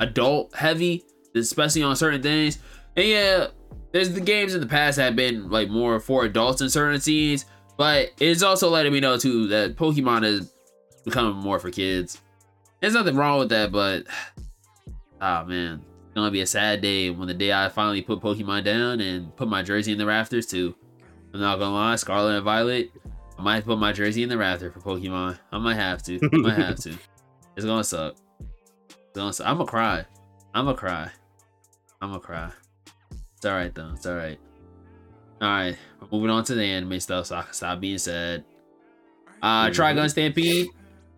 adult heavy, especially on certain things. And yeah, there's the games in the past have been like more for adults in certain scenes, but it's also letting me know too that Pokemon is becoming more for kids. There's nothing wrong with that, but ah oh, man, gonna be a sad day when the day I finally put Pokemon down and put my jersey in the rafters too. I'm not gonna lie, Scarlet and Violet. I might put my jersey in the rafter for Pokemon. I might have to. I might have to. It's gonna suck. It's gonna suck. I'm gonna cry. I'm gonna cry. I'm gonna cry. It's alright though. It's alright. Alright, moving on to the anime stuff so I can stop being sad. Uh. Trigun Stampede.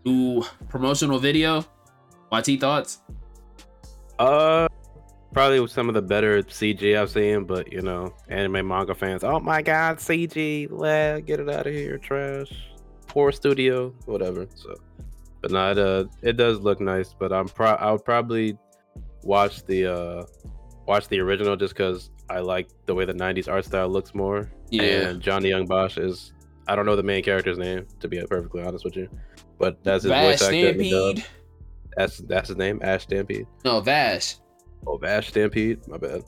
Ooh, promotional video. YT thoughts? Uh probably some of the better CG I've seen, but you know, anime manga fans, oh my god, CG, let get it out of here, trash. Poor studio, whatever. So but not uh it does look nice, but I'm pro I would probably watch the uh watch the original just because I like the way the '90s art style looks more. Yeah. And Johnny Yong Bosch is I don't know the main character's name to be perfectly honest with you, but that's his Vash voice actor. Stampede. That's that's his name, Ash Stampede. No, Vash. Oh, Vash Stampede. My bad.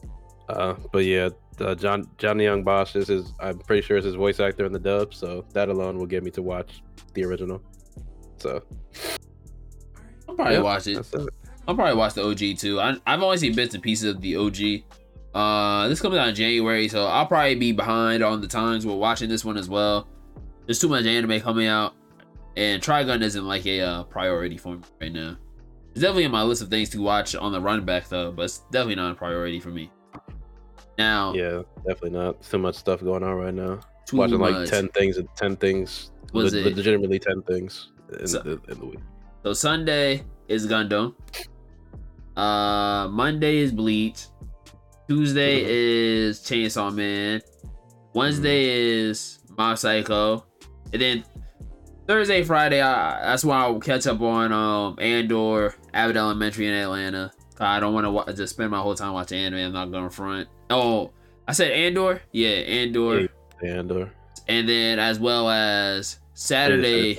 Uh, but yeah, uh, John Johnny Yong Bosch is his. I'm pretty sure is his voice actor in the dub, so that alone will get me to watch the original. So I'll probably watch it. it. I'll probably watch the OG too. I, I've only seen bits and pieces of the OG. Uh, this comes out in January, so I'll probably be behind on the times we're watching this one as well. There's too much anime coming out, and Trigun isn't like a uh, priority for me right now. It's definitely on my list of things to watch on the run back though, but it's definitely not a priority for me. Now, yeah, definitely not. So much stuff going on right now. Watching much. like ten things, ten things, Was le- it? legitimately ten things in, so, the, in the week. So Sunday is Gundam. Uh, Monday is Bleach. Tuesday mm-hmm. is Chainsaw Man. Wednesday mm-hmm. is Mob Psycho, and then Thursday, Friday, I, that's why I'll catch up on um Andor, Abbott Elementary in Atlanta. I don't want to wa- just spend my whole time watching anime. I'm not going to front. Oh, I said Andor. Yeah, Andor. Andor. And then as well as Saturday,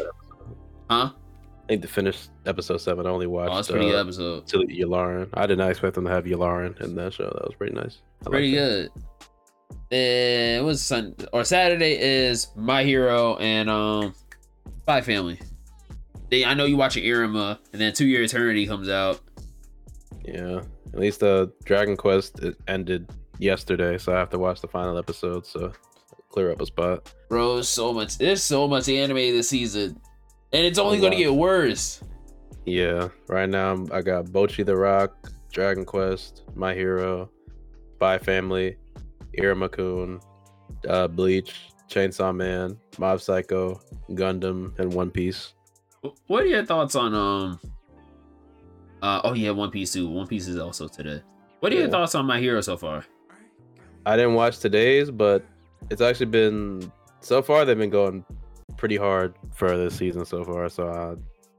huh? I think the finish episode seven, I only watched. Oh, that's pretty uh, good episode. To Yularen. I did not expect them to have Yularen in that show. That was pretty nice. Pretty good. It was Sun or Saturday is My Hero and um Spy Family. They, I know you watching Iruma, and then Two Year Eternity comes out. Yeah, at least the uh, Dragon Quest ended yesterday, so I have to watch the final episode. So clear up a spot. Bro, so much. There's so much anime this season, and it's only going to get worse. Yeah, right now I got Bocchi the Rock, Dragon Quest, My Hero, Spy Family, Iruma uh, Bleach, Chainsaw Man, Mob Psycho, Gundam, and One Piece. What are your thoughts on um? Uh, oh yeah, One Piece too. One Piece is also today. What are yeah. your thoughts on My Hero so far? I didn't watch today's, but it's actually been so far they've been going pretty hard for this season so far. So uh,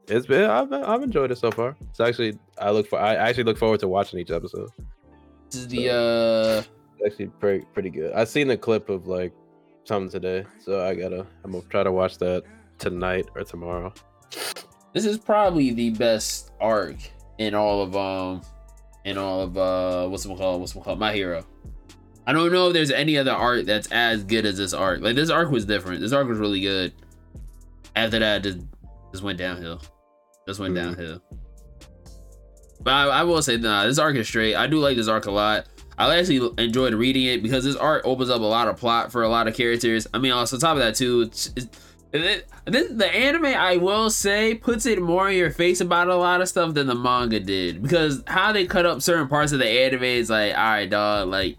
it's been I've, I've enjoyed it so far. It's actually I look for I actually look forward to watching each episode. This is the so, uh actually pretty pretty good. I've seen a clip of like something today, so I gotta. I'm gonna try to watch that tonight or tomorrow. This is probably the best arc in all of um, in all of uh, what's it called? What's it called? My Hero. I don't know if there's any other art that's as good as this arc. Like this arc was different. This arc was really good. After that, just just went downhill. Just went mm-hmm. downhill. But I, I, will say, nah, this arc is straight. I do like this arc a lot. I actually enjoyed reading it because this art opens up a lot of plot for a lot of characters. I mean, also top of that too, it's, it's, this, the anime I will say puts it more in your face about a lot of stuff than the manga did because how they cut up certain parts of the anime is like, all right, dog, like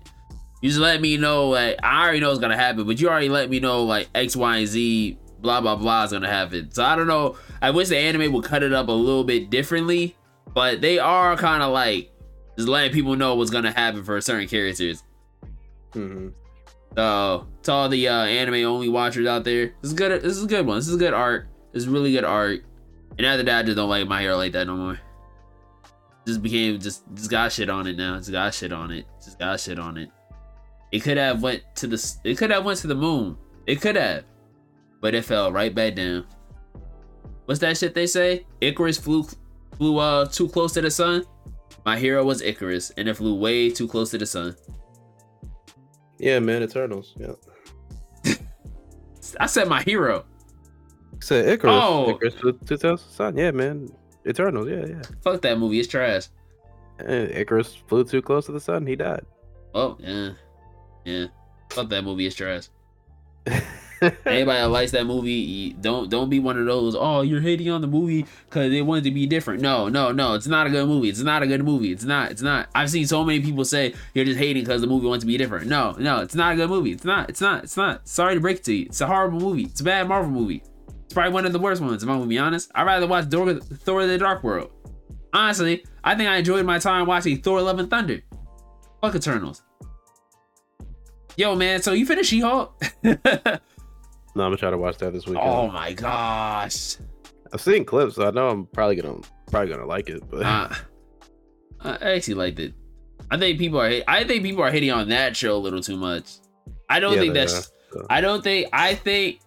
you just let me know, like I already know what's gonna happen, but you already let me know like X, Y, and Z, blah blah blah is gonna happen. So I don't know. I wish the anime would cut it up a little bit differently, but they are kind of like just letting people know what's gonna happen for certain characters. Mm-hmm. So to all the uh, anime only watchers out there, this is good. This is a good one. This is good art. This is really good art. And after that, I just don't like my hair like that no more. Just became just just got shit on it now. Just got shit on it. Just got shit on it. It could have went to the. It could have went to the moon. It could have, but it fell right back down. What's that shit they say? Icarus flew flew uh too close to the sun. My hero was Icarus, and it flew way too close to the sun. Yeah, man, Eternals. Yeah. I said my hero. Said Icarus. Oh. Icarus flew to the sun. Yeah, man. Eternals. Yeah, yeah. Fuck that movie. It's trash. And Icarus flew too close to the sun. He died. Oh yeah, yeah. Fuck that movie. It's trash. Anybody that likes that movie, don't don't be one of those. Oh, you're hating on the movie because they wanted to be different. No, no, no. It's not a good movie. It's not a good movie. It's not. It's not. I've seen so many people say you're just hating because the movie wants to be different. No, no. It's not a good movie. It's not. It's not. It's not. Sorry to break it to you. It's a horrible movie. It's a bad Marvel movie. It's probably one of the worst ones. If I'm gonna be honest, I'd rather watch Thor, Thor: The Dark World. Honestly, I think I enjoyed my time watching Thor: Love and Thunder. Fuck Eternals. Yo, man. So you finished She-Hulk? No, I'm gonna try to watch that this weekend. oh my gosh. I've seen clips, so I know I'm probably gonna probably gonna like it. But Uh, I actually liked it. I think people are. I think people are hitting on that show a little too much. I don't Yeah, think that's. are, so. I don't think. I think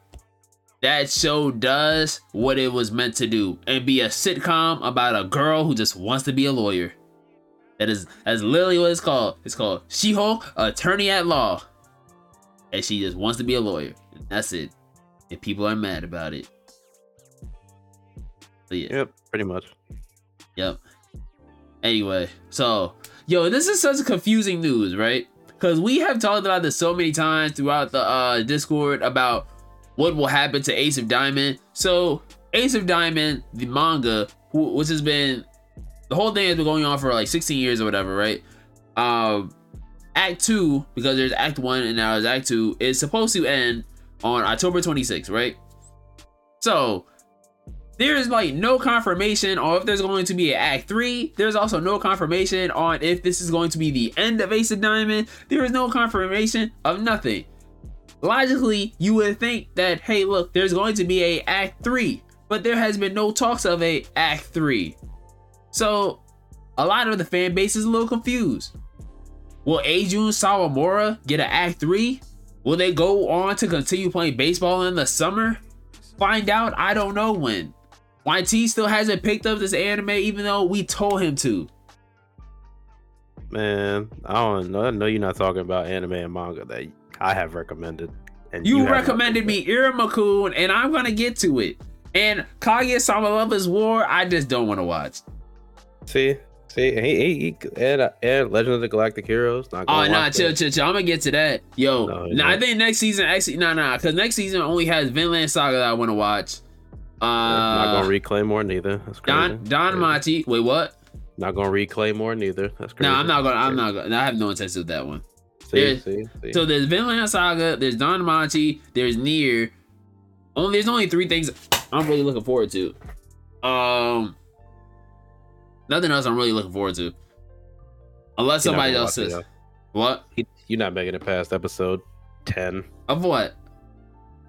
that show does what it was meant to do and be a sitcom about a girl who just wants to be a lawyer. That is that's literally what it's called. It's called She-Hulk, Attorney at Law, and she just wants to be a lawyer. That's it. And people are mad about it. But yeah. Yep, pretty much. Yep. Anyway, so yo, this is such confusing news, right? Because we have talked about this so many times throughout the uh, Discord about what will happen to Ace of Diamond. So Ace of Diamond, the manga, wh- which has been the whole thing has been going on for like 16 years or whatever, right? Um, Act Two, because there's Act One and now there's Act Two, is supposed to end on October 26th, right? So there is like no confirmation on if there's going to be an act three. There's also no confirmation on if this is going to be the end of Ace of Diamond. There is no confirmation of nothing. Logically, you would think that hey, look, there's going to be a act three, but there has been no talks of a act three. So a lot of the fan base is a little confused. Will Eijun Sawamura get an act three? Will they go on to continue playing baseball in the summer? Find out, I don't know when. YT still hasn't picked up this anime even though we told him to. Man, I don't know. I know you're not talking about anime and manga that I have recommended. And You, not recommended me Iruma-kun and I'm gonna get to it. And Kaguya Sama Love is War, I just don't want to watch. See, see, he, he, and, uh, and Legend of the Galactic Heroes. Not Oh nah, chill, chill, chill. I'm gonna get to that. Yo, No, nah, I think next season actually nah nah, cause next season only has Vinland Saga that I want to watch. Uh not gonna reclaim more neither. That's crazy. Don Don Crazy. Machi. Wait, what? Not gonna reclaim more neither. That's crazy. No, I'm not gonna. I'm not gonna. I have no intention of that one. See, Yeah. see, see. So there's Vinland Saga, there's DanMachi, there's NieR. Only there's only three things I'm really looking forward to. Um, nothing else I'm really looking forward to, unless You're somebody else says what You're not making it past episode ten. of what.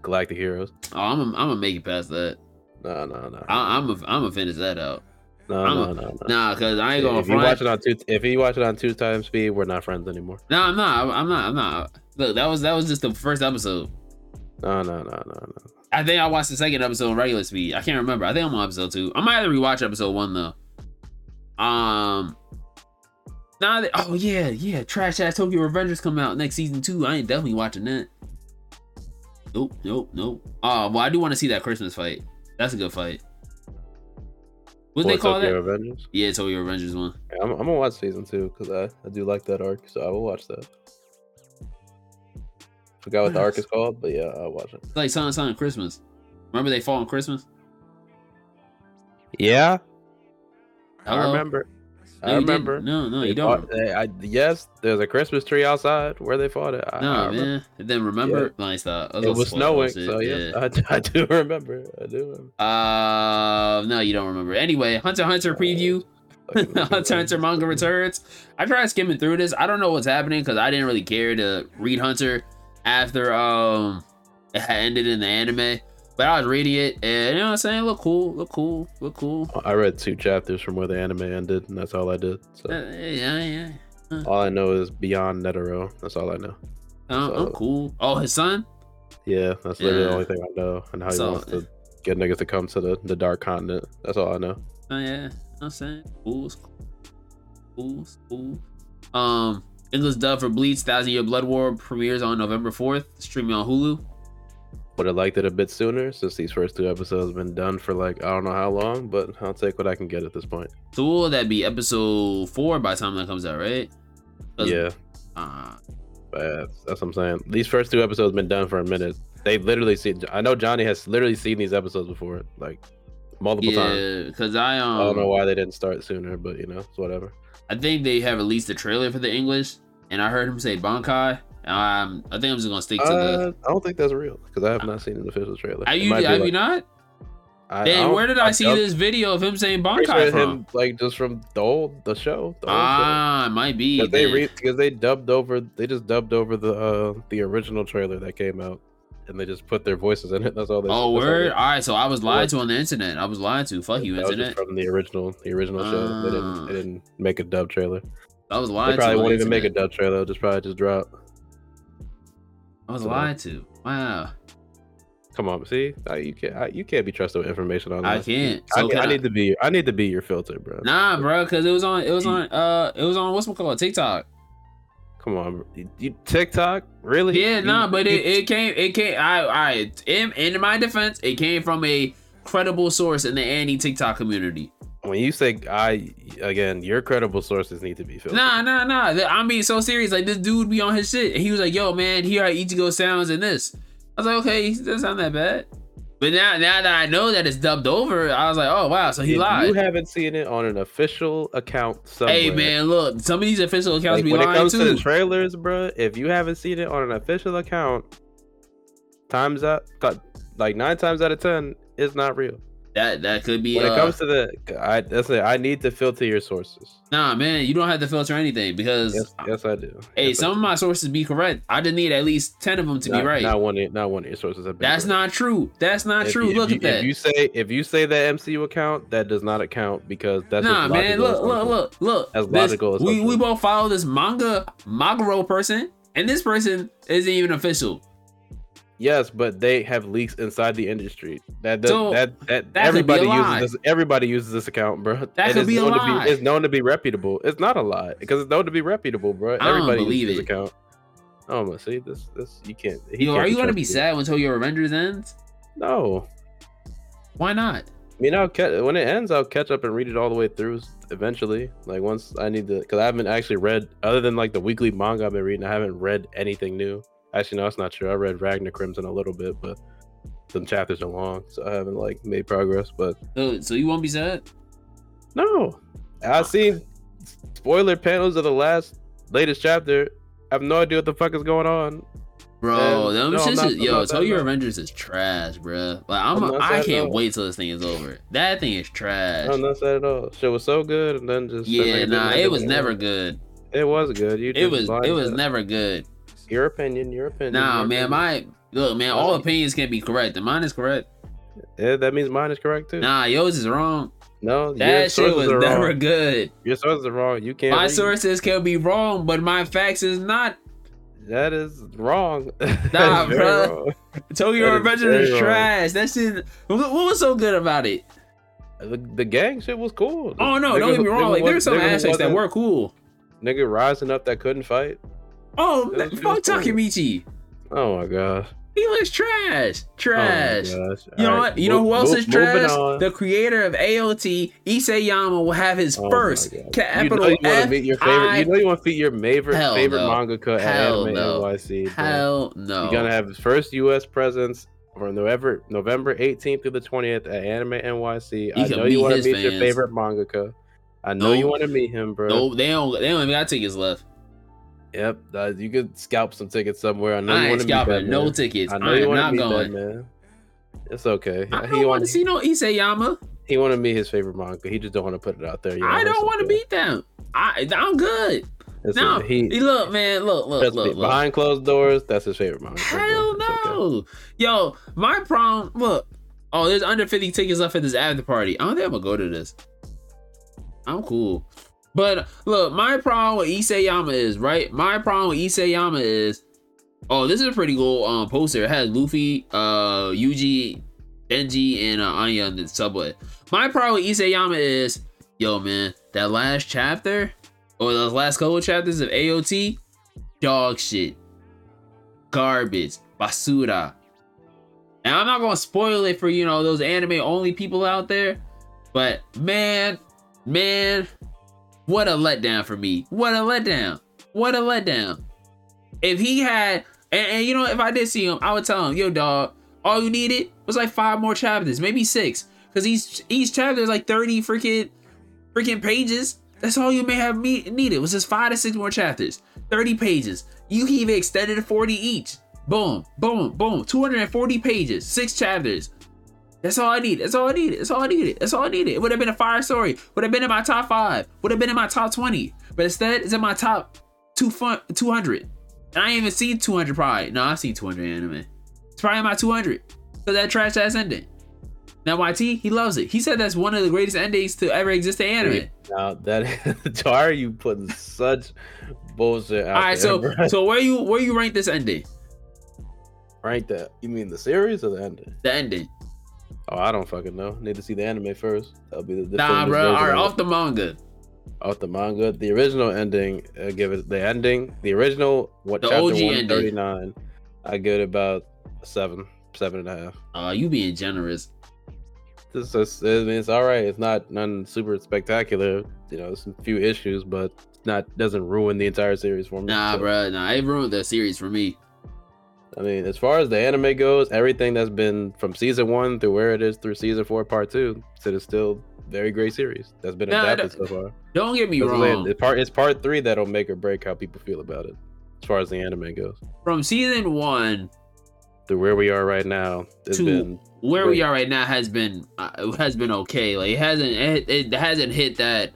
Galactic Heroes. Oh, I'm I'm gonna make it past that. No, no, no, I, I'm a, I'm gonna finish that out. no, I'm no, a- no, no. Nah, cause I ain't gonna If you watch it on two, if you watch it on two times speed, we're not friends anymore. No, I'm not. I'm not. I'm not. Look, that was that was just the first episode. No, no, no, no, no. I think I watched the second episode on regular speed. I can't remember. I think I'm on episode two. I might have to rewatch episode one though. Um. Nah, they, oh yeah, yeah. Trash ass Tokyo Revengers come out next season two. I ain't definitely watching that. Nope, nope, nope. Oh, well, I do want to see that Christmas fight. That's a good fight. What they What, call Tokyo that? Avengers? Yeah, Tokyo Revengers one. Yeah, I'm, I'm gonna watch season two because I, I do like that arc, so I will watch that. Forgot what the arc is called, but yeah, I'll watch it. It's like Silent Silent Christmas. Remember they fall on Christmas? Yeah, I remember. No, I remember. didn't. No, no, They you don't. fought- they- I, yes, there's a Christmas tree outside where they fought it. I, No, I man. Then remember, Nice stop. I It was snowing, so yeah. yes, I, I do remember. I do remember. Uh, no, you don't remember. Anyway, Hunter Hunter preview. Hunter Hunter manga returns. I tried skimming through this. I don't know what's happening because I didn't really care to read Hunter after um it ended in the anime. But I was reading it and you know what I'm saying? Look cool, look cool, look cool. I read two chapters from where the anime ended, and that's all I did. Uh, So yeah, yeah. all I know is beyond Netero. That's all I know. I'm, I'm cool. Oh, his son. Yeah, that's literally Yeah. the only thing I know, and how he So- wants to get niggas to come to the, the dark continent. That's all I know. Oh yeah, I'm saying cool, cool, cool. Um, English dub for Bleach: Thousand Year Blood War premieres on November fourth, streaming on Hulu. Would have liked it a bit sooner since these first two episodes have been done for like I don't know how long, but I'll take what I can get at this point. So will that be episode four by the time that comes out, right? Yeah, Uh, but that's, what I'm saying. These first two episodes have been done for a minute. They've literally seen. I know Johnny has literally seen these episodes before, like multiple times. yeah, because I um, I don't know why they didn't start sooner, but you know, it's whatever. I think they have released a trailer for the English, and I heard him say Bankai. Um, I think I'm just gonna stick to the. Uh, I don't think that's real because I have not seen an official trailer. Are you? Have like- you not? I- I where did I, see I'm this video of him saying sure from? him, like just from the old the show. The old show. Ah, it might be. Because they because they dubbed over they just dubbed over the uh the original trailer that came out and they just put their voices in it. That's all they Oh that's all word! All right, so I was lied Yeah. to on the internet. I was lied to. Fuck you, that was just internet. from the original the original show. They didn't Ah. they didn't make a dub trailer. I was They lied to. probably on won't the even make a dub trailer, they'll just probably just drop. I was so- lied to. Wow. Come on, see? I, you can't I, you can't be trusted with information on I can't. I, So need- can I I- need to be I need to be your filter, bro. Nah, bro, because it was on. It was on. Uh, it was on. What's it called? TikTok. Come on, bro. You, you- TikTok? Really? Yeah, You- nah, but you- it, it came. It came. I. I. In, in my defense, it came from a credible source in the anti TikTok community. When you say I again, your credible sources need to be filtered. Nah, nah, nah. I'm being so serious. Like this dude be on his shit. And he was like, "Yo, man, here are Ichigo sounds in this." I was like, "Okay, it doesn't sound that bad." But now, now that I know that it's dubbed over, I was like, "Oh wow!" So he If lied. You haven't seen it on an official account somewhere. hey man, look, some of these official accounts Like, be when it lying comes to too. the trailers, bro, if you haven't seen it on an official account, times up, like nine times out of ten, it's not real. That that could be. When uh, it comes to the, I that's it. I need to filter your sources. nah, man, you don't have to filter anything because Yes, yes, I do. hey, Yes, some of my sources be correct. I just need at least ten of them to not, be right. Not one, of- not one of your sources. That's correct. not true. That's not If true. you- Look if at that. If you say if you say that MCU account, that does not account because that's nah, man. Look, look, look, look. This- logical We we both follow this manga Mogura person, and this person isn't even official. Yes, but they have leaks inside the industry. That does, So, that that, that could be a everybody uses this. Everybody uses this account, bro. That could be a known lie. To be, it's known to be reputable. It's not a lie because it's known to be reputable, bro. I don't Everybody believe uses it. this account. Oh my, see this this you can't. Yo, can't are you gonna be sad until your Revengers ends? No, Why not? I mean I'll catch when it ends. I'll catch up and read it all the way through eventually. Like once I need to, because I haven't actually read other than like the weekly manga I've been reading. I haven't read anything new. Actually, no, that's not true. I read Ragna Crimson a little bit, but some chapters are long, so I haven't like made progress. But So, so you won't be sad? no, I've seen spoiler panels of the last latest chapter. I have no idea what the fuck is going on. Bro, And- them no, shits is, I'm yo, Tokyo. Revengers is trash, bro. Like I'm, I'm I can't wait till this thing is over. That thing is trash. No, not sad at all. Shit was so good, and then just yeah, nah, it was never good. It was good. You It was, it was never good. Your opinion. Your opinion. Nah, your man, opinion. my look, man, all opinions can be correct, and mine is correct. Yeah, that means mine is correct too. Nah, yours is wrong. no, your That shit was are never wrong. good. Your sources are wrong. You can't. My read. sources can be wrong, but my facts is not. That is wrong. Nah, bro. very bruh. wrong. Tokyo That is is trash. That shit. What, was so good about it? The, the gang shit was cool. Oh no, don't get me wrong. Like was- there's some aspects that were cool. Nigga rising up that couldn't fight. Oh, It man, was- it fuck. Takemichi. Oh my gosh. He looks trash. Trash. Oh. You know All what? right, You know who else is trash? on. The creator of AOT, Isayama, will have his Oh first God. capital you know you want F to meet your favorite. I- You know you want to meet your favorite Hell favorite no. mangaka at Anime no. NYC. Hell no. You're gonna have his first U.S. presence from November November 18th through the 20th at Anime NYC. I know you want to meet your fans. favorite mangaka. I know you want to meet him, bro. no, they don't. They don't even got tickets left. Yep, uh, you could scalp some tickets somewhere. I know I you want to scalping no man. tickets. I I, know you want to going. that man. It's okay. I he don't want to see no Isayama. he want to meet his favorite manga. He just don't want to put it out there. yet. I don't want to beat them. I I'm good. It's No, he, he, look, man, look, look, me, look, look. behind closed doors. That's his favorite manga. Hell It's okay. no. Yo, my problem. Look. Oh, there's under 50 tickets left at this after party. I don't think I'm gonna go to this. I'm cool. But look, my problem with Isayama is right. My problem with Isayama is Oh, this is a pretty cool um poster. It has Luffy, uh, Yuji, Denji, and uh, Anya in the subway. My problem with Isayama is, yo, man, that last chapter or those last couple chapters of AOT, dog shit, garbage, basura. And I'm not gonna spoil it for you know those anime only people out there, but man, man, what a letdown for me. What a letdown. What a letdown. If he had, and, and you know, if I did see him, I would tell him, yo, dog, all you needed was like five more chapters, maybe six. Cause each each chapter is like 30 freaking freaking pages. That's all you may have me- needed was just five to six more chapters. 30 pages. You can even extend it to 40 each. Boom, boom, boom. 240 pages, six chapters. That's all I need. That's all I needed. That's all I needed. That's all I needed. It would have been a fire story. Would have been in my top five. Would have been in my top 20. But instead, it's in my top two fun 200. And I ain't even seen 200 probably. No, I've seen 200 anime. It's probably in my 200. For that trash ass ending. Now YT, he loves it. He said that's one of the greatest endings to ever exist in anime. Now that why are you putting such bullshit out All right, there, so bro? so where you where you rank this ending? rank that. You mean the series or the ending? The ending. Oh, I don't fucking know. Need to see the anime first. That'll be the Nah, definitive bro. All right, off the manga. off the manga. The original ending, I give it the ending. The original what The chapter one thirty nine. I give it about seven, seven and a half. Uh, you being generous. This is, I mean, it's all right. It's not none super spectacular. You know, some few issues, but it's not doesn't ruin the entire series for me. Nah, So, bro. Nah, it ruined the series for me. I mean, as far as the anime goes, everything that's been from season one through where it is through season four, part two, so it's still very great series that's been Nah, adapted so far. Don't get me That's wrong. It's part it's part three that'll make or break how people feel about it, as far as the anime goes. From season one, Through where we are right now, it's To- been where we are right now has been uh, has been okay. Like it hasn't it, it hasn't hit that.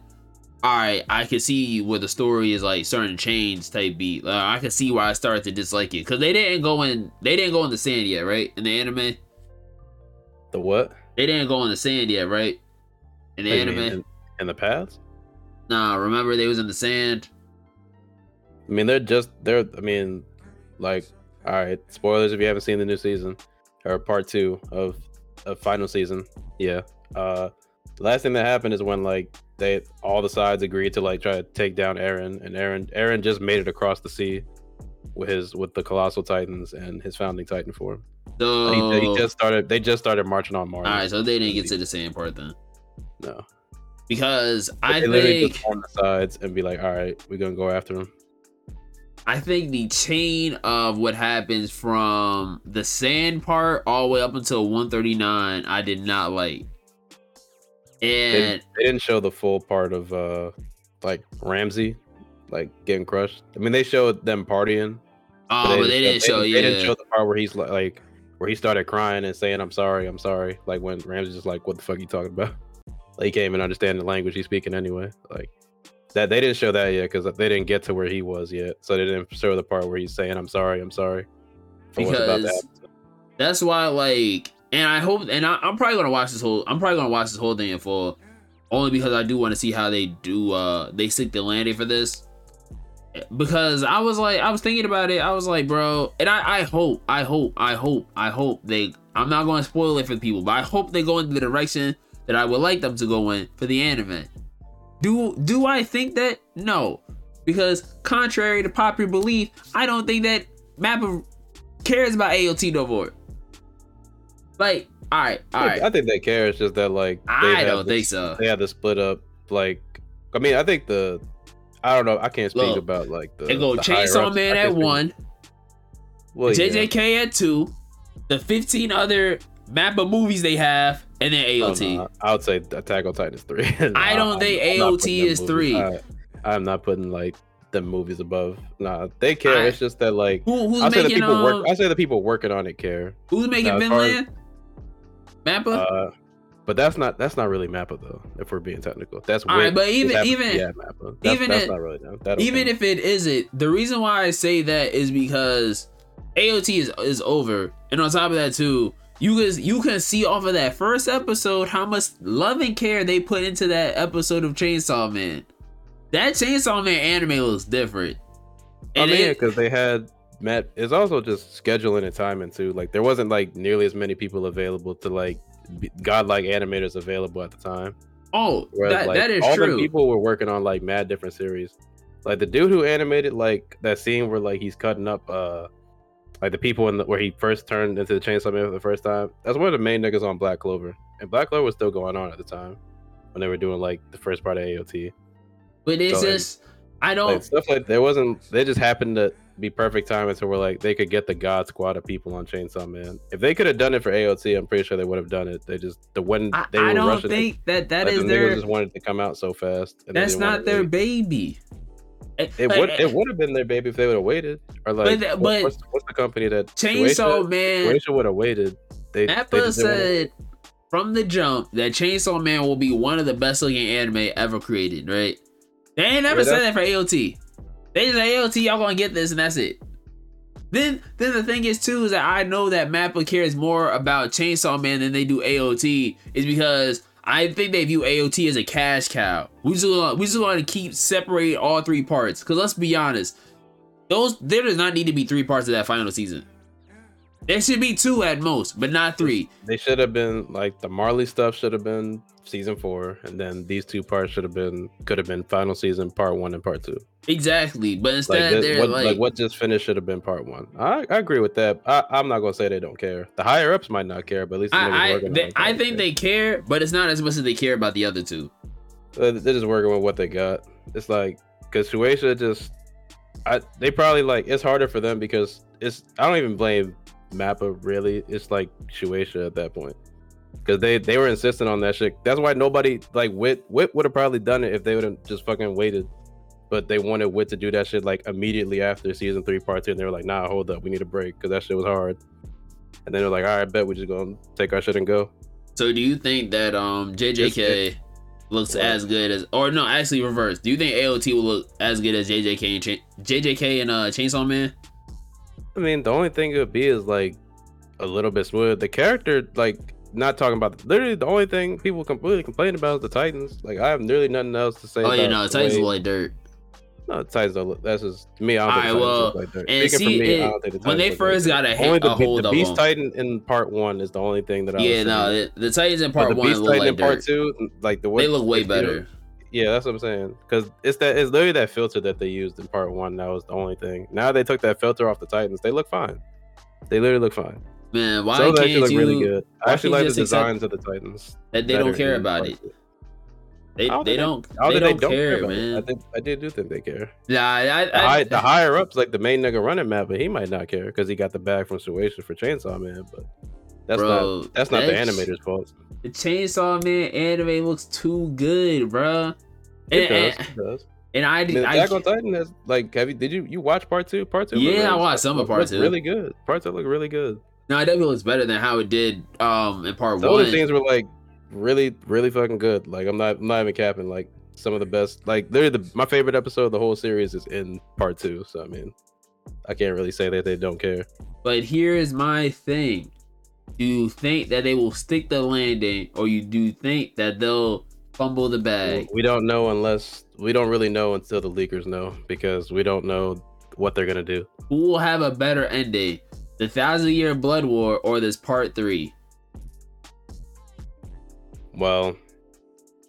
All right, I can see where the story is like certain change type beat. Like, I can see why I started to dislike it because they didn't go in they didn't go in the sand yet, right? In the anime, the what? they didn't go in the sand yet, right? In the What anime, in, in the past? nah. Remember they was in the sand. I mean, they're just they're. I mean, like, all right. Spoilers if you haven't seen the new season or part two of of final season. Yeah. Uh, the last thing that happened is when like they all the sides agreed to like try to take down Eren, and Eren Eren just made it across the sea with his with the colossal titans and his founding titan form. So He, he just started. They just started marching on Mars. all right, so they didn't get to the sand part then no. because I they literally think just form the sides and be like, all right, we're gonna go after him. I think the chain of what happens from the sand part all the way up until 139, I did not like. They, And they didn't show the full part of uh like Ramzi like getting crushed. I mean, they showed them partying. oh, but they didn't show, They yeah. didn't show the part where he's like, where he started crying and saying, "I'm sorry, I'm sorry." Like when Ramzi's just like, "What the fuck are you talking about?" Like he can't even understand the language he's speaking anyway. Like that they didn't show that yet because they didn't get to where he was yet. So they didn't show the part where he's saying, "I'm sorry, I'm sorry." for what's about to Because- That's why, like, and I hope, and I, I'm probably gonna watch this whole. I'm probably gonna watch this whole thing in full, only because I do want to see how they do. uh They stick the landing for this. Because I was like, I was thinking about it. I was like, bro, and I, I hope, I hope, I hope, I hope they. I'm not to spoil it for people, but I hope they go in the direction that I would like them to go in for the anime. Do do I think that? No, because contrary to popular belief, I don't think that Mappa cares about AOT no more. Like, all right, all I. I think they care. It's just that like I don't this- think so. They had to split up. Like, I mean, I think the. I don't know. I can't speak Look, about like the. They go the Chainsaw. Man at one, Well, yeah. JJK at two, the 15 other Mappa movies they have, and then Oh, AOT. no, I would say Attack on Titan is three. I don't think not AOT is three. I, I'm not putting like the movies above. Nah, they care. I- it's just that like Who, who's I say the people um, work. I say the people working on it care. who's making Now, as Vinland? Mappa. Uh, but that's not that's not really Mappa though. If we're being technical, that's All right, but even- even- yeah, Mappa. That's, even that's it- not really that. even count. if it isn't, the reason why I say that is because AOT is is over, and on top of that too, you can you can see off of that first episode how much love and care they put into that episode of Chainsaw Man. That Chainsaw Man anime looks different. I And mean, because they had Matt. It's also just scheduling and timing too. Like there wasn't like nearly as many people available to like be- godlike animators available at the time. Oh, Whereas, that, like, that is all true. the people were working on like mad different series. Like the dude who animated like that scene where like he's cutting up uh like the people in the where he first turned into the Chainsaw Man for the first time. That's one of the main niggas on Black Clover, and Black Clover was still going on at the time when they were doing like the first part of AOT. but it's so, just, I don't. Like stuff like there wasn't. They just happened to be perfect timing so we're like they could get the God Squad of people on Chainsaw Man. If they could have done it for AOT, I'm pretty sure they would have done it. They just the when I, they I were don't rushing. it, think that that like, is the their. just wanted to come out so fast. That's didn't their wait. baby. It would it would have been their baby if they would have waited. Or like, But- but- what's, what's the company that Chainsaw Man. Would have waited. They, Appa just didn't wanna- said from the jump that Chainsaw Man will be one of the best looking anime ever created, right? They ain't never Yeah, said that for AOT. They just say AOT, y'all gonna get this and that's it. Then then the thing is too is that I know that Mappa cares more about Chainsaw Man than they do AOT is because I think they view AOT as a cash cow. We just want, we just want to keep separate all three parts. Cause let's be honest, those there does not need to be three parts of that final season. There should be two at most, but not three. They should have been like the Marley stuff should have been season four, and then these two parts should have been could have been final season part one and part two. Exactly, but Like, instead this- they're what, like, like what just finished should have been part one. I, I agree with that. I, I'm not gonna say they don't care. The higher ups might not care, but at least I I, they, I think care. they care, but it's not as much as they care about the other two. Uh, they're just working with what they got. It's like because Shueisha just, I they probably like it's harder for them because it's I don't even blame Mappa really. It's like Shueisha at that point because they they were insistent on that shit. That's why nobody like Wit Wit would have probably done it if they would have just fucking waited. But they wanted Wit to do that shit like immediately after season three, part two, and they were like, "Nah, hold up, we need a break because that shit was hard." And then they're like, "All right, bet we just gonna take our shit and go." So do you think that um JJK looks What? as good as, or no, actually reverse? Do you think AOT will look as good as JJK and Cha- JJK and uh Chainsaw Man? I mean, the only thing it would be is like a little bit smooth. The character, like, not talking about literally the only thing people completely complain about is the Titans. Like, I have nearly nothing else to say. Oh yeah, no, the Titans way- look like dirt. No, the Titans don't look. That's just me. I don't think Alright, the Titans well, like and Speaking see, for me, it- I don't think the when they Titans look like first got a, ha- the, a hold the of Beast them. Titan in part one is the only thing that I Yeah, no, the, the Titans in But part the one Beast look Titan like in part dirt. two, like the way They look way better. Yeah, that's what I'm saying. Because it's that it's literally that filter that they used in part one. That was the only thing. Now they took that filter off the Titans. They look fine. They literally look fine. Man, why Some of them can't actually look you? really good. I actually like the designs of the Titans. That they don't care about it. two. They don't they don't they think don't care, about it. I man. think I did do think they care. Nah, I, The, I, high, the higher ups, like the main nigga running map, but he might not care because he got the bag from Shueisha for Chainsaw Man. But that's bro, not that's not the animator's fault. The Chainsaw Man anime looks too good, bro. It And, does. and, It does. and I, I, Attack on Titan has like have you did you you watch part two? Part two. Yeah, I watched some of part two. Really good. Part two look really good. no, it definitely looks better than how it did um in part One. The one. other things were like really, really fucking good. Like I'm not, I'm not even capping. Like some of the best. Like they're the, my favorite episode of the whole series is in part two. So I mean, I can't really say that they don't care. But here is my thing. Do you think that they will stick the landing, or you do think that they'll fumble the bag? We don't know unless we don't really know until the leakers know because we don't know what they're gonna do. Who will have a better ending? The Thousand Year Blood War or this part three? Well,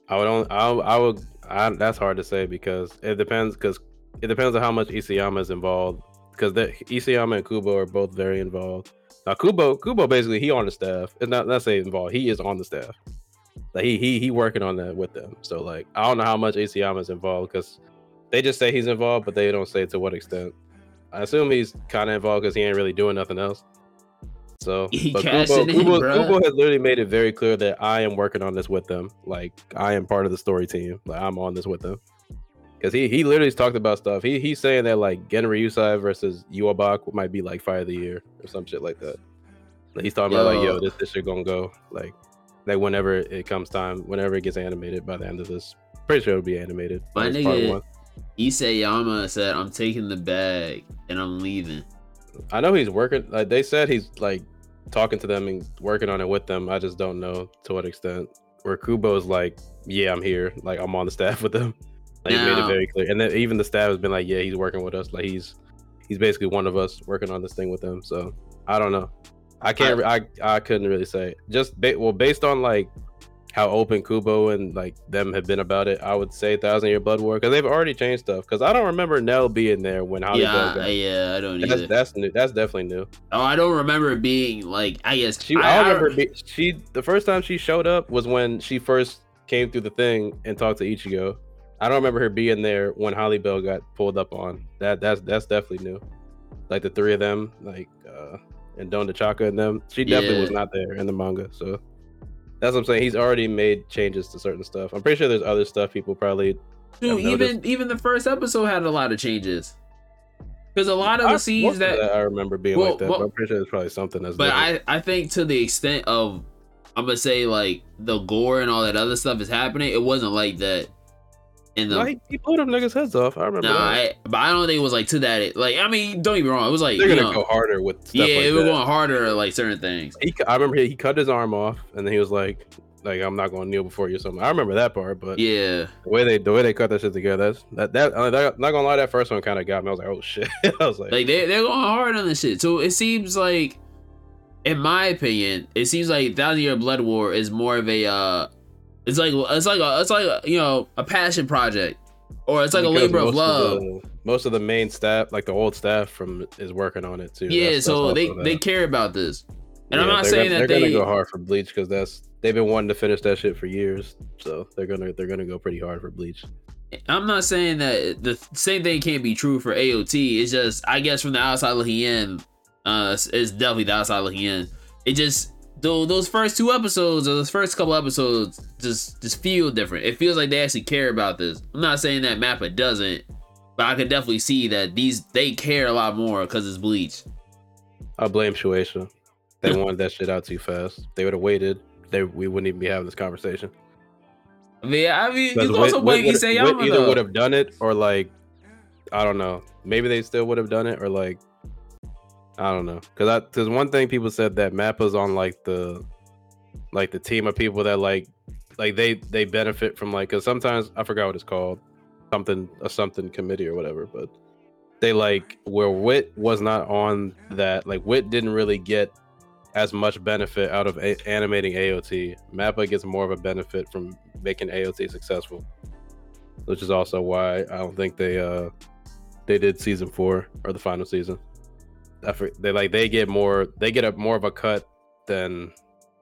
I would only, I, I would, I, that's hard to say because it depends because it depends on how much Isayama is involved because the Isayama and Kubo are both very involved. Now Kubo, Kubo basically he on the staff. It's not not say involved. He is on the staff. Like he he he working on that with them. So like I don't know how much Isayama is involved because they just say he's involved, but they don't say to what extent. I assume he's kind of involved because he ain't really doing nothing else. So, He but Kubo, Kubo. Kubo has literally made it very clear that I am working on this with them. Like I am part of the story team. Like I'm on this with them. Because he he literally's talked about stuff. He he's saying that like Genryusai versus Yhwach might be like fight of the year or some shit like that. Like, he's talking about like Yo. yo, this this shit gonna go like like whenever it comes time, whenever it gets animated by the end of this. Pretty sure it'll be animated. My nigga-. Isayama said, "I'm taking the bag and I'm leaving." I know he's working. Like they said, he's like talking to them and working on it with them. I just don't know to what extent. Where Kubo's like, yeah, I'm here. Like I'm on the staff with them. Like made it very clear. And then even the staff has been like, yeah, he's working with us. Like he's he's basically one of us working on this thing with him. So I don't know. I can't. I I, I couldn't really say. Just ba- well, based on like how open Kubo and like them have been about it, I would say Thousand Year Blood War because they've already changed stuff. Because I don't remember Nel being there when Holly yeah, got. yeah, I don't That's, either. that's new. That's definitely new. oh, I don't remember it being like. I guess She, I, remember be, she the first time she showed up was when she first came through the thing and talked to Ichigo. I don't remember her being there when Holly Bell got pulled up on. That that's that's definitely new. Like the three of them, like uh and Dondochakka and them. She definitely Yeah. was not there in the manga. So that's what I'm saying. He's already made changes to certain stuff. I'm pretty sure there's other stuff people probably Dude, even even the first episode had a lot of changes. Because a lot of I- the scenes most of that, I remember being Well, like that. well- but I'm pretty sure there's probably something that's but different. I I think to the extent of I'm gonna say like the gore and all that other stuff is happening, it wasn't like that in the. like he blew them niggas heads off. I remember Nah, that. I, but I don't think it was like to that. Like, I mean, don't get me wrong. It was like, They're gonna know, go harder with stuff yeah, like it was going harder like certain things. he, I remember he, he cut his arm off, and then he was like, "Like I'm not going to kneel before you." or Something. I remember that part, but Yeah, the way they the way they cut that shit together, that's, that that uh, that not gonna lie, that first one kind of got me. I was like, "Oh shit!" I was like, like they they're going hard on this shit. So it seems like, in my opinion, it seems like Thousand Year Blood War is more of a, uh it's like it's like a it's like a, you know a passion project, or it's like a labor of love. the, most of the main staff, like the old staff from, is working on it too. yeah, That's- that's so also they that. they care about this, and I'm not saying gonna, that they're they. gonna go hard for Bleach because that's they've been wanting to finish that shit for years. So they're gonna they're gonna go pretty hard for Bleach. I'm not saying that the same thing can't be true for AOT. It's just I guess from the outside looking in, uh, it's, it's definitely the outside looking in. It just though those first two episodes or those first couple episodes just just feel different. It feels like they actually care about this. I'm not saying that Mappa doesn't, but I can definitely see that these they care a lot more because it's Bleach. I blame Shueisha. They wanted that shit out too fast. They would have waited. They we wouldn't even be having this conversation. I mean, I mean, you Because can also blame Wit Isayama either would have done it or like I don't know. Maybe they still would have done it or like I don't know. Cause I cause one thing people said that Mappa's on like the like the team of people that like like they they benefit from like cause sometimes I forgot what it's called. Something a something committee or whatever, but they like where Wit was not on that, like Wit didn't really get as much benefit out of a- animating AOT. Mappa gets more of a benefit from making AOT successful, which is also why I don't think they uh they did season four or the final season. They like they get more they get a more of a cut than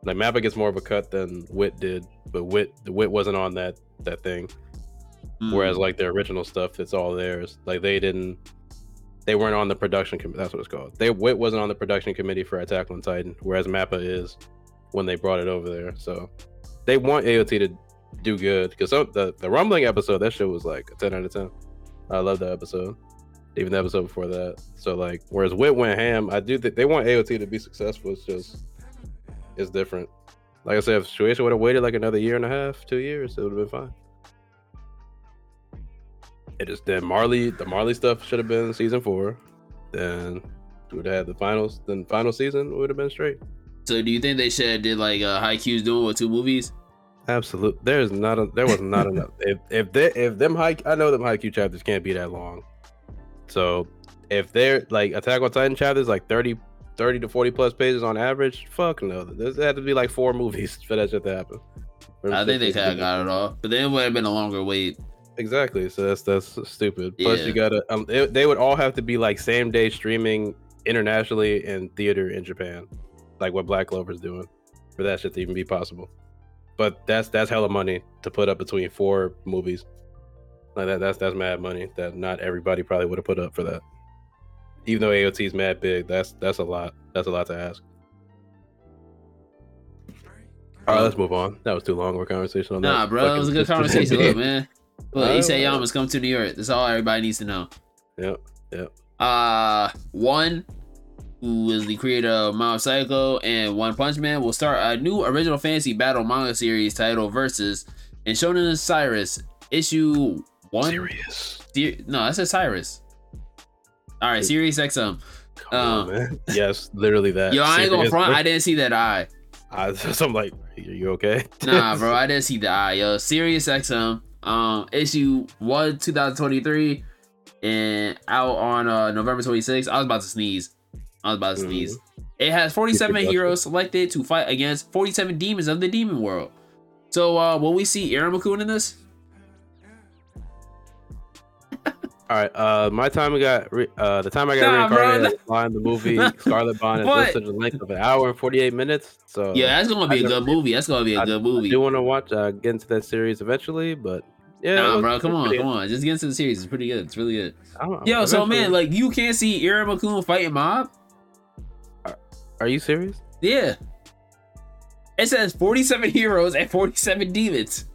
like Mappa gets more of a cut than Wit did, but Wit the Wit wasn't on that that thing. Mm. Whereas like their original stuff, it's all theirs. Like they didn't, they weren't on the production committee. That's what it's called. They Wit wasn't on the production committee for Attack on Titan, whereas Mappa is when they brought it over there. So they want AOT to do good because the the rumbling episode that shit was like a ten out of ten. I love that episode. Even the episode before that. So like, whereas Wit went ham, I do think they want AOT to be successful. It's just it's different. Like I said, if Shueisha would have waited like another year and a half, two years, it would have been fine. It is then Marley. The Marley stuff should have been season four. Then we would have had the finals. Then final season would have been straight. So do you think they should have did like uh, Qs doing with two movies? Absolutely. There's not a. There was not enough. If if they if them high, I know them Haikyu chapters can't be that long. So if they're like Attack on Titan chapters, like 30, 30 to forty plus pages on average, fuck no. There's had to be like four movies for that shit to happen. I think they kind of got it off, but then it would have been a longer wait. Exactly. So that's that's stupid. Plus, you gotta. Um, they, they would all have to be like same day streaming internationally in theater in Japan, like what Black Clover's doing, for that shit to even be possible. But that's that's hella money to put up between four movies. Like that. That's that's mad money that not everybody probably would have put up for that. Even though AOT is mad big, that's that's a lot. That's a lot to ask. All right, let's move on. That was too long of a conversation on that. Nah, bro, it was a good conversation, look, man. Look, Alright, Isayama's come to New York. That's all everybody needs to know. Yep. Yep. Uh, one, who is the creator of Mob Psycho and One Punch Man, will start a new original fantasy battle manga series titled Versus in Shonen Cyrus issue one. Serious. Ser- no, that says Cyrus. All right, Sirius XM. Come on, Um, man. Yes, literally that. Yo, I ain't gonna front. I didn't see that eye. I, so I'm like, are you okay? Nah, bro, I didn't see the eye. Yo, Sirius XM, um, issue one, 2023. and out on uh, November 26th. I was about to sneeze. I was about to Mhm. sneeze. It has 47 heroes selected to fight against 47 demons of the demon world. So, uh, will we see Iruma-kun in this? All right. Uh, my time got re- uh the time I got Nah, bro, reincarnated on the movie Scarlet Bond is What? listed the length of an hour and forty eight minutes. So Yeah, that's gonna be I a good movie. That's gonna be a I- good I movie. do want to watch uh, get into that series eventually, but yeah, Nah, was- bro, come on, pretty- come on. Just get into the series. It's pretty good. It's really good. I don't- Yo, so man, like you can't see Iruma-kun fighting Mob? are you serious? Yeah. It says 47 heroes and 47 demons.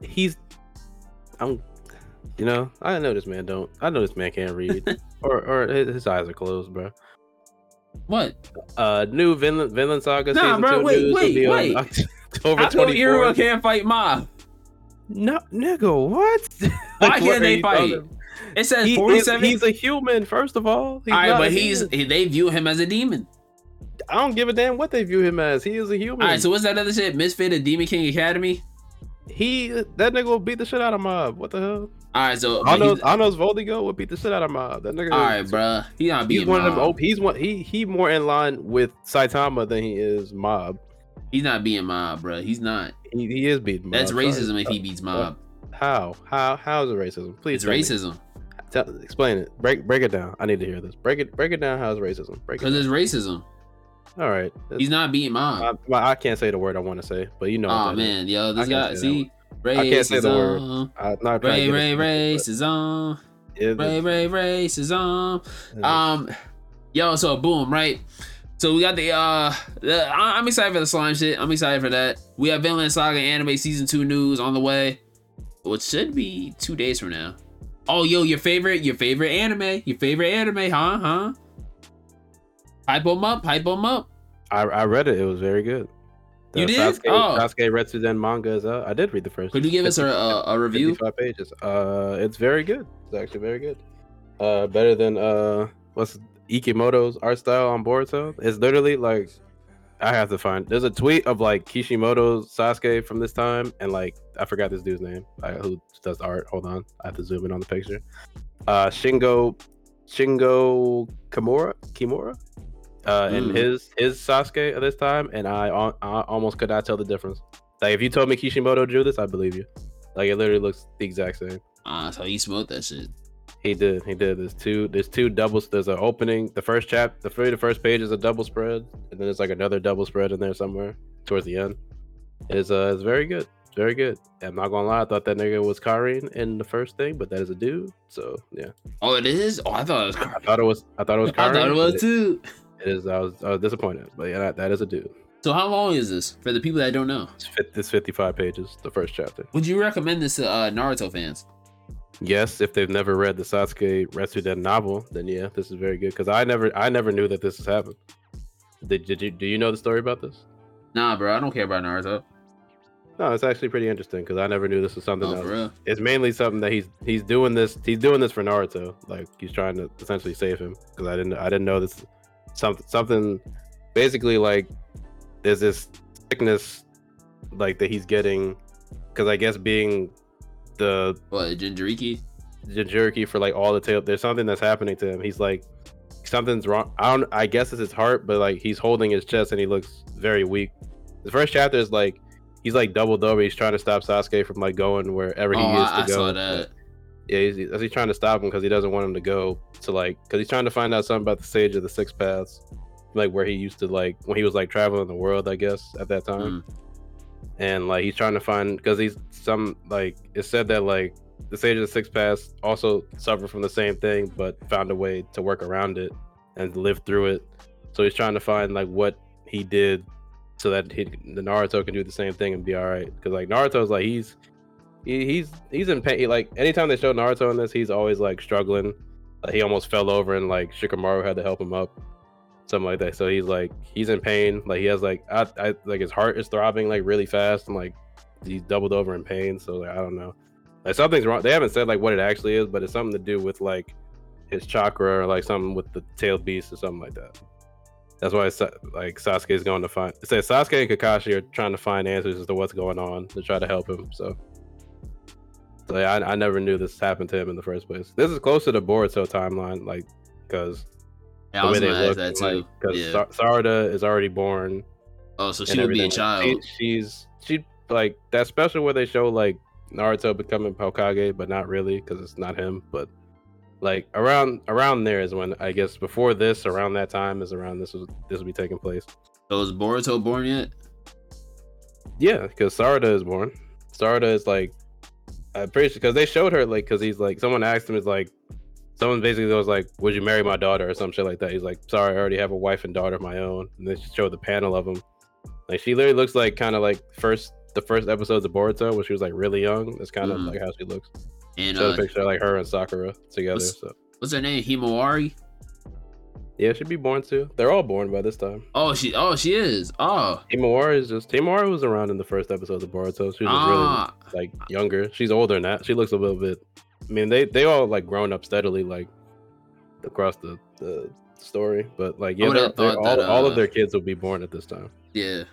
He's, I'm, you know, I know this man don't. I know this man can't read, or or his, his eyes are closed, bro. What? Uh, new Vinland Vinland Saga Nah, season bro, two wait, news will wait, be on. October twenty Iruka can't fight Mob? No, nigga, what? Why What can't they fight? It says He 47. he's a human, first of all. He's All right, but he's human. they view him as a demon. I don't give a damn what they view him as. He is a human. All right, so what's that other shit? Misfit of Demon King Academy. he that nigga will beat the shit out of Mob. What the hell? All right, so I know he's- I knows Voldigo would beat the shit out of Mob. That nigga. all right, bruh. He not He's beating one of them. Mob. op- He's one. He he more in line with Saitama than he is Mob. He's not beating Mob, bruh. He's not. He, he is beating. Mob. That's Sorry. racism if he beats uh, Mob. How how how is it racism? Please It's me. racism Tell, explain it. Break break it down. I need to hear this. Break it break it down. How is racism? Break it. because it's racism. All right. He's not beating Mob. I, well, I can't say the word I want to say, but you know. Oh what that is. man, yo, this guy. say I can't say the word. I'm not Ray, Ray, racism. it, Ray, Ray, racism. but- Um, yo, so boom, right? So we got the uh, the, I'm excited for the slime shit. I'm excited for that. We have Vinland Saga anime season two news on the way, which should be two days from now. Oh, yo, your favorite, your favorite anime, your favorite anime, huh? Huh? Hype them up, hype them up. I, I read it. It was very good. You did? Sasuke, Oh. Sasuke Retsuden manga is out. I did read the first. Could you give us a, a, a review? 55 pages. Uh, it's very good. It's actually very good. Uh, better than uh, what's Ikemoto's art style on Boruto. It's literally like I have to find. There's a tweet of like Kishimoto's Sasuke from this time, and like I forgot this dude's name. I, who does art? Hold on, I have to zoom in on the picture. Uh, Shingo, Shingo Kimura, Kimura, uh, and Mm. his his Sasuke at this time, and I, I almost could not tell the difference. Like if you told me Kishimoto drew this, I believe you. Like it literally looks the exact same. Ah, so he smoked that shit. He did. He did. There's two. There's two doubles. There's an opening. The first chap. The very the first page is a double spread, and then there's like another double spread in there somewhere towards the end. It's uh, it's very good. It's very good. I'm not gonna lie. I thought that nigga was Karin in the first thing, but that is a dude. So yeah, Oh, it is. Oh, I thought it was. I thought it was. I thought it was Karin. I thought it was too. It is. I was. I was disappointed, but yeah, that, that is a dude. So how long is this for the people that don't know? It's, fit, it's 55 pages. The first chapter. Would you recommend this to uh, Naruto fans? Yes, if they've never read the Sasuke Retsuden novel, then yeah, this is very good. Because I never, I never knew that this has happened. Did, did you? Do you know the story about this? Nah, bro, I don't care about Naruto. No, it's actually pretty interesting because I never knew this was something Oh, that real. it's mainly something that he's he's doing this he's doing this for Naruto. Like he's trying to essentially save him because I didn't I didn't know this something something basically like there's this sickness like that he's getting because I guess being the What, Jinjuriki? Jinchuriki for like all the tail. There's something that's happening to him. He's like something's wrong. I don't. I guess it's his heart, but like he's holding his chest and he looks very weak. The first chapter is like he's like double double He's trying to stop Sasuke from like going wherever he Oh, is to I, I go. saw that. Yeah, he's, he's he's trying to stop him because he doesn't want him to go to like because he's trying to find out something about the Sage of the Six Paths, like where he used to like when he was like traveling the world. I guess at that time Mm. and like he's trying to find because he's some like it said that like the sage of the six paths also suffered from the same thing but found a way to work around it and live through it so he's trying to find like what he did so that he, the naruto can do the same thing and be all right because like naruto's like he's he, he's he's in pain like anytime they show naruto in this he's always like struggling like, he almost fell over and like shikamaru had to help him up something like that. So he's like he's in pain. Like he has like I, I like his heart is throbbing like really fast and like he's doubled over in pain. So like I don't know. Like something's wrong. They haven't said like what it actually is, but it's something to do with like his chakra or like something with the tailed beast or something like that. That's why it's like is going to find. It says Sasuke and Kakashi are trying to find answers as to what's going on to try to help him. So So yeah, I, I never knew this happened to him in the first place. This is closer to Boruto timeline, like because Yeah, gonna ask that too. Because yeah. Sarada is already born. oh, so she would be a child. She, she's she like that special where they show like Naruto becoming Hokage, but not really because it's not him. But like around around there is when I guess before this, around that time is around this was this will be taking place. So is Boruto born yet? Yeah, because Sarada is born. Sarada is like, I'm pretty because they showed her like because he's like someone asked him is like, someone basically was like, "Would you marry my daughter?" or some shit like that. He's like, "Sorry, I already have a wife and daughter of my own." And they showed the panel of him. Like she literally looks like kind of like first the first episodes of Boruto when she was like really young. That's kind of Mhm. like how she looks. And Show uh, a picture of, like her and Sakura together. What's- So what's her name? Himawari. Yeah, she'd be born too. They're all born by this time. Oh, she. Oh, she is. Oh. Himawari is just Himawari was around in the first episode of Boruto. She was just really Ah. like younger. She's older than that. She looks a little bit. I mean, they they all like grown up steadily like across the the story, but like yeah, they're- they're- all, that, all of uh, their kids will be born at this time. Yeah.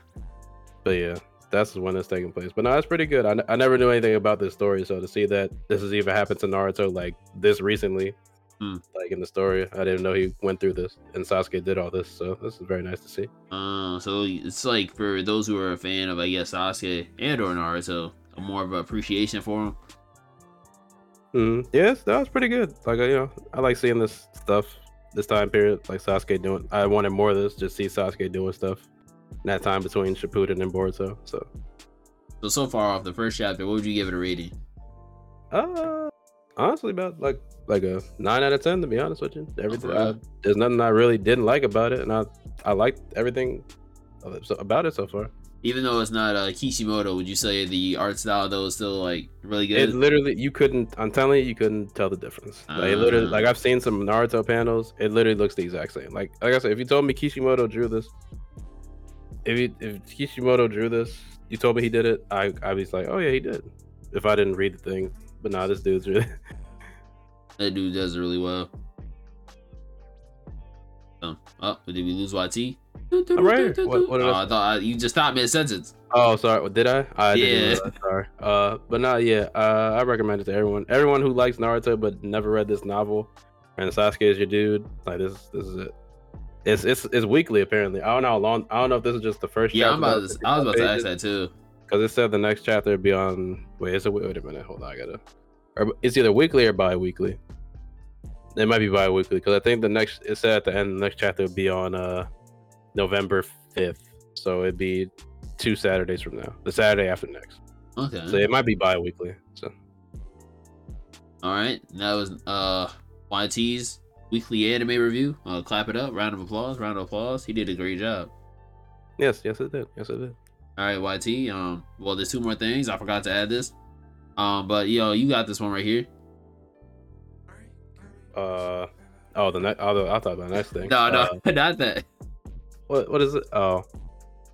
But yeah, that's when it's taking place. But no, it's pretty good. I, n- I never knew anything about this story, so to see that this has even happened to Naruto like this recently, Hmm. like in the story, I didn't know he went through this, and Sasuke did all this. So this is very nice to see. Uh, so it's like for those who are a fan of, I guess, Sasuke and or Naruto, a more of an appreciation for him. Mm, yes, that was pretty good. Like uh, you know, I like seeing this stuff this time period, like Sasuke doing. I wanted more of this, just see Sasuke doing stuff in that time between Shippuden and Boruto. So, So so far off the first chapter, what would you give it a rating? uh, honestly, about like like a nine out of ten to be honest with you. Everything? I, there's nothing I really didn't like about it, and I I liked everything of it- so- about it so far. Even though it's not uh, Kishimoto, would you say the art style though is still like really good? It literally, you couldn't. I'm telling you, you couldn't tell the difference. Like, it literally, Ah. like I've seen some Naruto panels. It literally looks the exact same. Like, like I said, if you told me Kishimoto drew this, if you, if Kishimoto drew this, you told me he did it, I I was like, oh yeah, he did. If I didn't read the thing, but nah, this dude's really. That dude does really well. Um, oh, did we lose YT? I'm right. What- what oh, I I thought I, you just stopped mid sentence. oh, sorry, did I? I didn't Yeah. sorry. Uh, but not yeah. Uh, I recommend it to everyone. Everyone who likes Naruto but never read this novel, and Sasuke is your dude. Like this, this is it. It's it's it's weekly apparently. I don't know how long. I don't know if this is just the first. Yeah, I'm about to, I was about to ask that too. because it said the next chapter would be on. Wait, is it? Wait a minute. Hold on. I gotta. Or it's either weekly or bi-weekly. It might be bi-weekly because I think the next. It said at the end the next chapter would be on uh November fifth. So it'd be two Saturdays from now. The Saturday after next. Okay. So it might be bi-weekly. So All right, that was uh YT's weekly anime review. Uh, clap it up, round of applause, round of applause. He did a great job. yes, yes it did. Yes it did. All right, YT. Um, well, there's two more things. I forgot to add this. Um, but yo, you got this one right here. Uh oh, the next. Oh, I thought the next thing. No, no, Uh, not that. what what is it? Oh,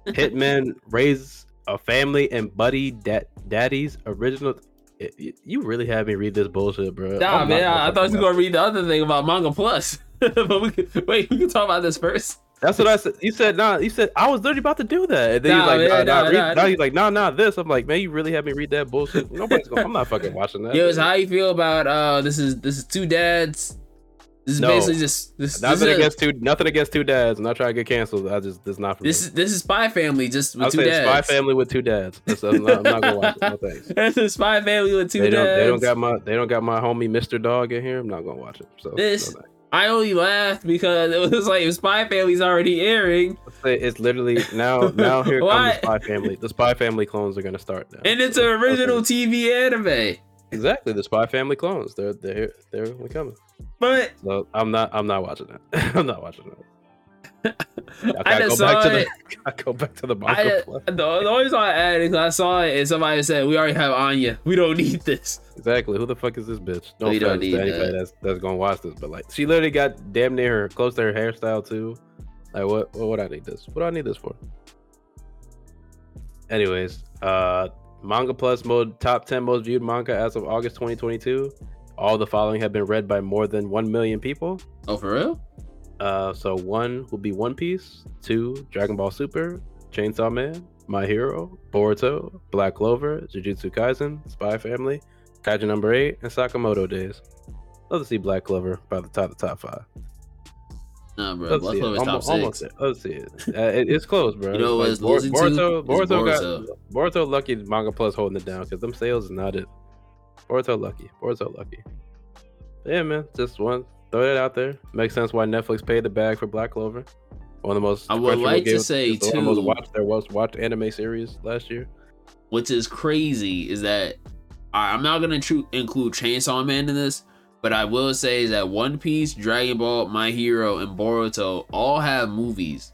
Hitman raise a family and buddy dat daddy's original. It- you- you really had me read this bullshit, bro. Nah, I'm man, I, I thought you were gonna read the other thing about Manga Plus. but we could, wait, we can talk about this first. That's what I said. You said nah. You said I was literally about to do that, and then Nah, he's like, nah, nah, nah, nah. he's like, nah, nah, this. I'm like, man, you really had me read that bullshit. Nobody's gonna. I'm not fucking watching that. Yo, so how you feel about uh this is this is two dads. This is No. basically just this. This nothing is, a- against two. Nothing against two dads. I'm not trying to get canceled. I just this is not for this me. is this is Spy Family just with I'll two say dads. Spy Family with two dads. That's- I'm, not, I'm not gonna watch it. No thanks. this is Spy Family with two They don't, dads. they don't got my they don't got my homie Mr. Dog in here. I'm not gonna watch it. So This- thanks. I only laughed because it was like if Spy Family's already airing, it's literally now now here comes the Spy Family. The Spy Family clones are gonna start now. and it's an original Okay. TV anime. Exactly, the Spy Family clones. They're they're they're coming. But So I'm not I'm not watching that. I'm not watching that. Okay, I I just go back saw to it. the I go back to the I, manga. plot. the, the only reason I added is 'cause I saw it and somebody said we already have Anya. We don't need this. Exactly. Who the fuck is this bitch? No We don't need to anybody that. that's that's gonna watch this, but like she literally got damn near her close to her hairstyle too. Like what what would I need this? What do I need this for? Anyways, uh Manga Plus mode top 10 most viewed manga as of August 2022. All the following have been read by more than 1 million people. Oh, for real? Uh, so one will be One Piece, two Dragon Ball Super, Chainsaw Man, My Hero, Boruto, Black Clover, Jujutsu Kaisen, Spy Family, Kaiju number eight, and Sakamoto Days. Love to see Black Clover by the top of the top five. Nah, bro. Let's Black see it. Clover's top Almost, six. almost there. Let's see it. Uh, it- It's close, bro. You know what Like, it's Bor- losing to? Boruto, It's Boruto got Boruto. Boruto lucky manga plus holding it down because them sales is not it. Boruto lucky. Boruto lucky. But yeah, man. Just one throw it out there. Makes sense why Netflix paid the bag for Black Clover. One of the most I would like to say, of the most watched their most watched anime series last year. Which is crazy is that I'm not gonna tru- include Chainsaw Man in this, but I will say is that One Piece, Dragon Ball, My Hero, and Boruto all have movies.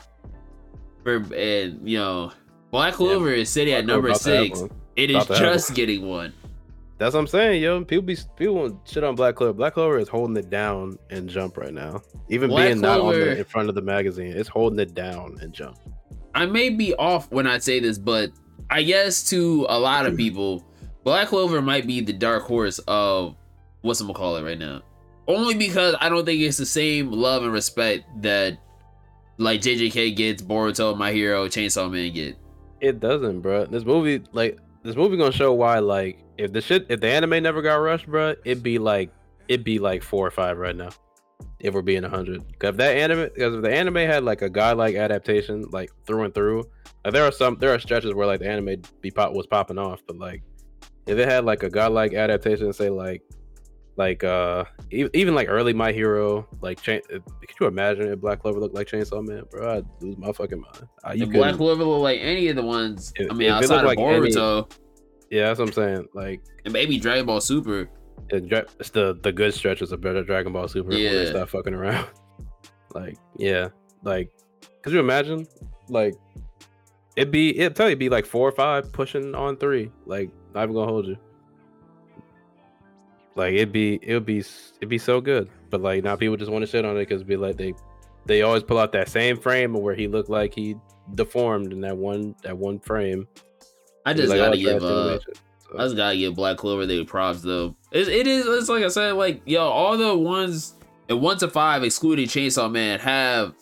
For and you know, Black Clover is sitting at number Clover about to have six. It is About to have just one. getting one. That's what I'm saying, yo. People be people want shit on Black Clover. Black Clover is holding it down and Jump right now. Even Black being not on the in front of the magazine, it's holding it down and Jump. I may be off when I say this, but I guess to a lot of people, Black Clover might be the dark horse of what's I'm call it right now. Only because I don't think it's the same love and respect that like JJK gets, Boruto, My Hero, Chainsaw Man get. It doesn't, bro. This movie, like, this movie gonna show why. Like, if the shit, if the anime never got rushed, bro, it'd be like, it'd be like four or five right now. If we're being hundred, because if that anime, because if the anime had like a godlike adaptation, like through and through, like, there are some, there are stretches where like the anime be pop was popping off, but like, if it had like a godlike adaptation, say like, like uh, e- even like early My Hero, like, cha- could you imagine if Black Clover looked like Chainsaw Man, bro? I'd lose my fucking mind. Uh, you Black Clover look like any of the ones, If- I mean, outside of like any- Boruto Yeah, that's what I'm saying. Like, and maybe Dragon Ball Super. it, it's the the good stretches of better Dragon Ball Super when they Yeah. stop fucking around. like, yeah, like, could you imagine? Like, it'd be it'd probably be like four or five pushing on three. Like, i'm gonna hold you. Like, it'd be it'd be it'd be so good, but like now people just want to shit on it because be like they they always pull out that same frame where he looked like he deformed in that one that one frame. I just like, gotta oh, give trash uh. So- I just gotta give Black Clover their props though. It, it is it's like I said, like yo, all the ones and one to five, excluding Chainsaw Man, have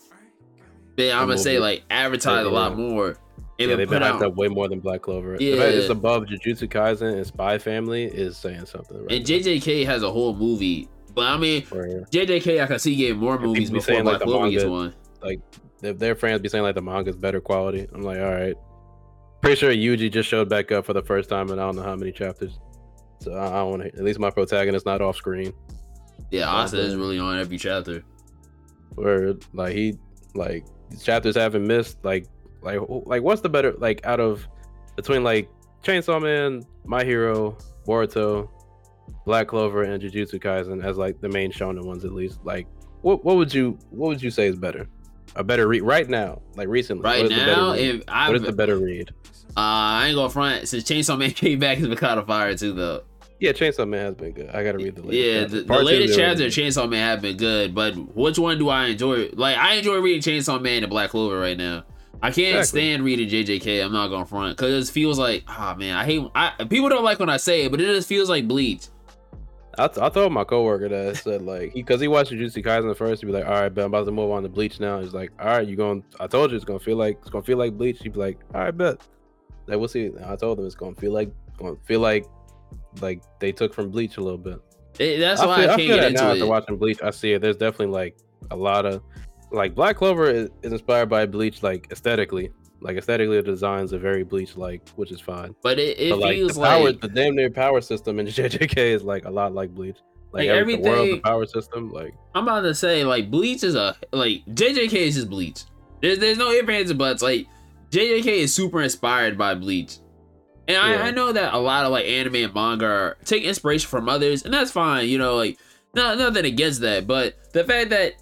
been I'm gonna say like advertised a Yeah. lot more. Yeah, they've been out. up way more than Black Clover. The fact it's above Jujutsu Kaisen and Spy Family is saying something. Right And JJK has a whole movie, but I mean. Right. JJK I can see getting more movies be before Black like, Clover gets one. Like their, their fans be saying like the manga's better quality. I'm like, all right. Pretty sure Yuji just showed back up for the first time in I don't know how many chapters. So I, I don't want to. At least my protagonist not off screen. Yeah, Asta is really on every chapter. Where like he like chapters haven't missed. Like like like what's the better like out of between like Chainsaw Man, My Hero, Boruto, Black Clover, and Jujutsu Kaisen as like the main shonen ones at least. Like what what would you what would you say is better? A better read right now, like recently. Right what is the better now, read? if I what is the better read? uh, I ain't gonna front since Chainsaw Man came back, it's been of fire too though. Yeah, Chainsaw Man has been good. I gotta read the latest. Yeah, the, the latest chapter of Chainsaw Man have been good, but which one do I enjoy? Like I enjoy reading Chainsaw Man and Black Clover right now. I can't Exactly. stand reading JJK. I'm not gonna front because it feels like, ah man, I hate. I people don't like when I say it, but it just feels like Bleach. I, t- I told my coworker that I said like because he, watched Jujutsu Kaisen first, he'd be like, "All right, but I'm about to move on to Bleach now." He's like, "All right, you going? I told you it's gonna feel like it's gonna feel like Bleach." He'd be like, "All right, bet." Like we'll see. I told him it's gonna feel like gonna feel like like they took from Bleach a little bit. It- that's I why feel, I I can't feel get that now into after it. watching Bleach. I see it. There's definitely like a lot of like Black Clover is, is inspired by Bleach, like aesthetically. Like aesthetically, the designs are very Bleach like, which is fine. But it, it but like feels the power, like the damn near power system in JJK is like a lot like Bleach. Like, Like, every, the world, the power system, like I'm about to say like Bleach is a like JJK is just Bleach. There's there's no ifs ands or buts. Like JJK is super inspired by Bleach, and Yeah. I, I know that a lot of like anime and manga are, take inspiration from others, and that's fine. You know, like no nothing against that, but the fact that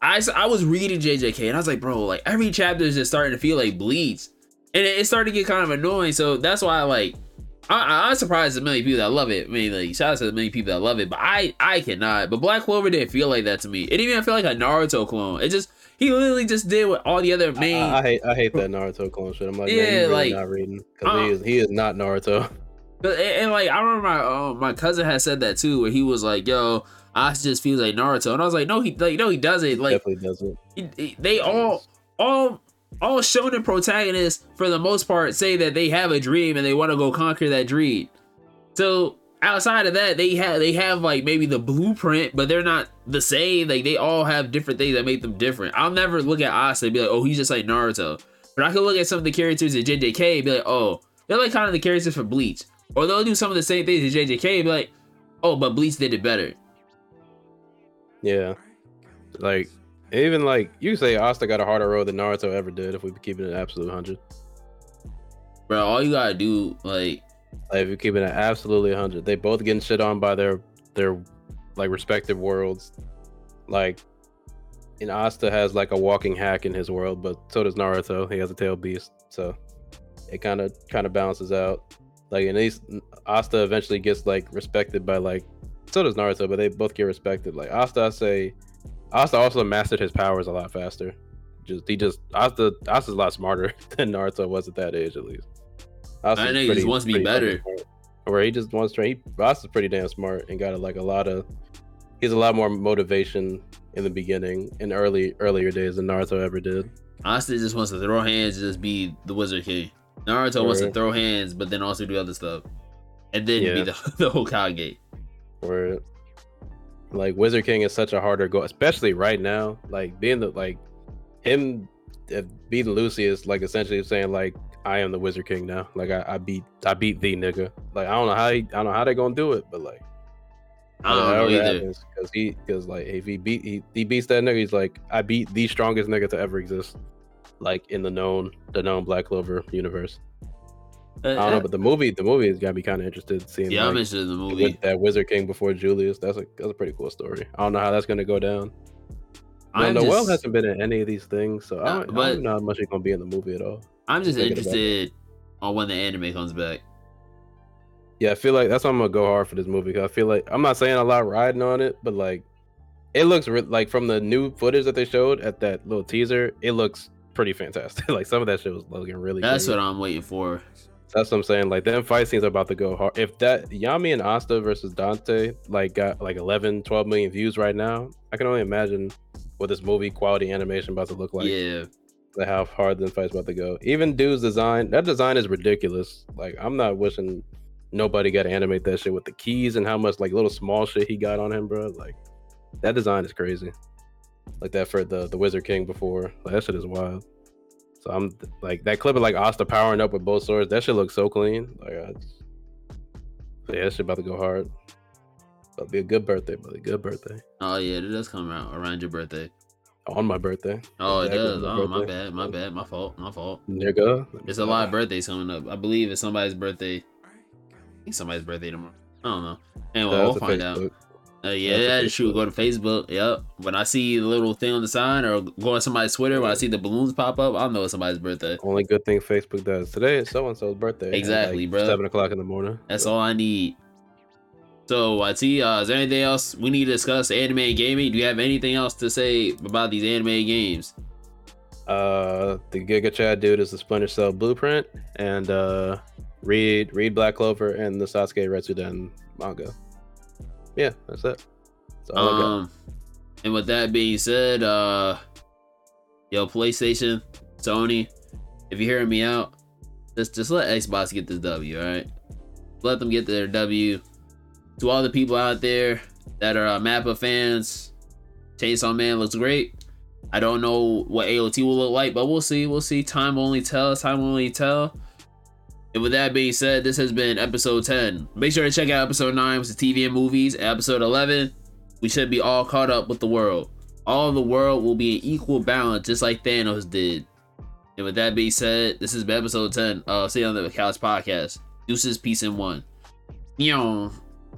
I I was reading JJK and I was like, bro, like every chapter is just starting to feel like Bleach. and it, it started to get kind of annoying. So that's why I like. I, I'm surprised at many people that love it. I mean, like, shout out to the many people that love it, but I, I cannot. But Black Clover didn't feel like that to me. It didn't even feel like a Naruto clone. It just, he literally just did what all the other I, main. I hate I hate that Naruto clone shit. I'm like, Yeah, man, really like, not reading because uh, he is he is not Naruto. But and, and, like I remember my uh, my cousin had said that too, where he was like, "Yo, Asta just feels like Naruto," and I was like, "No, he like no, he doesn't." Like Definitely doesn't. he- he- they all all all shonen protagonists for the most part say that they have a dream and they want to go conquer that dream. So outside of that, they have they have like maybe the blueprint, but they're not the same. Like they all have different things that make them different. I'll never look at Asta and be like, oh, he's just like Naruto. But I can look at some of the characters in JJK and be like, oh, they're like kind of the characters for Bleach. Or they'll do some of the same things in JJK and be like, oh, but Bleach did it better. Yeah. Like even like you say Asta got a harder road than Naruto ever did if we keep it an absolute hundred. Bro, all you gotta do, like like if you keep it at absolutely hundred, they both getting shit on by their their like respective worlds. Like and Asta has like a walking hack in his world, but so does Naruto. He has a tail beast, so it kind of kind of balances out. Like at least Asta eventually gets like respected by like so does Naruto, but they both get respected. Like Asta, I say, Asta also mastered his powers a lot faster. Just he just Asta Asta's a lot smarter than Naruto was at that age, at least. Asta's I know he just wants to be better. Where he just wants to. He Asta's pretty damn smart and got like a lot of. He has a lot more motivation in the beginning in early earlier days than Naruto ever did. Asta just wants to throw hands and just be the Wizard King. Naruto wants to throw hands, but then also do other stuff, and then yeah. be the the Hokage. Where like Wizard King is such a harder goal, especially right now. Like being the like him uh, beating Lucy is like essentially saying like I am the Wizard King now. Like I, I beat I beat the nigga. Like I don't know how he, I don't know how they gonna do it, but like I don't know either. Because he because like if he beat he, he beats that nigga, he's like I beat the strongest nigga to ever exist, like in the known the known Black Clover universe. Uh, I don't know, uh, but the movie, the movie has got me kind of interested seeing. Yeah, like, I'm interested in the movie. That Wizard King before Julius. That's a that's a pretty cool story. I don't know how that's gonna go down. No, Noel just, hasn't been in any of these things, so I don't, but, I don't know how much he's gonna be in the movie at all. I'm just interested on when the anime comes back. Yeah, I feel like that's why I'm gonna go hard for this movie. Cause I feel like I'm not saying a lot riding on it, but like it looks re- like from the new footage that they showed at that little teaser, it looks pretty fantastic. like some of that shit was looking really. That's what I'm waiting for. That's what I'm saying. Like them fight scenes are about to go hard. If that Yami and Asta versus Dante like got like 11, 12 million views right now, I can only imagine what this movie quality animation about to look like. Yeah. Like how hard the fight's about to go. Even dude's design, that design is ridiculous. Like I'm not wishing nobody got to animate that shit with the keys and how much like little small shit he got on him, bro. Like that design is crazy. Like that for the the Wizard King before. Like that shit is wild. So I'm like that clip of like Asta powering up with both swords. That shit looks so clean. Like, I yeah, that shit about to go hard. That'll be a good birthday, buddy. Good birthday. Oh yeah, it does come around around your birthday. On my birthday. Oh, it does. Oh, my bad. My bad. My fault. My fault. Nigga. It's a lot of birthdays coming up. I believe it's somebody's birthday. I think somebody's birthday tomorrow. I don't know. Anyway, we'll find Facebook. out. Uh, yeah, that's true. Go to Facebook. Yep. When I see the little thing on the sign or go on somebody's Twitter, when I see the balloons pop up, I know it's somebody's birthday. Only good thing Facebook does. Today is so and so's birthday. Exactly, like bro. Seven o'clock in the morning. That's so. all I need. So, I see. Uh, is there anything else we need to discuss? Anime and gaming. Do you have anything else to say about these anime games? Uh, the Giga Chad dude is the Splinter Cell blueprint, and uh, read read Black Clover and the Sasuke Retsuden manga yeah, that's it. That's um, and with that being said, uh, yo, PlayStation, Sony, if you're hearing me out, just just let Xbox get this W, all right? Let them get their W. To all the people out there that are uh, Mappa fans, Chainsaw Man looks great. I don't know what AOT will look like, but we'll see. We'll see. Time will only tell. Time will only tell. And with that being said, this has been episode 10. Make sure to check out episode 9, which is TV and movies. Episode 11, we should be all caught up with the world. All the world will be in equal balance, just like Thanos did. And with that being said, this has been episode 10 of Stay on the Couch podcast. Deuces, peace, and one. Yo.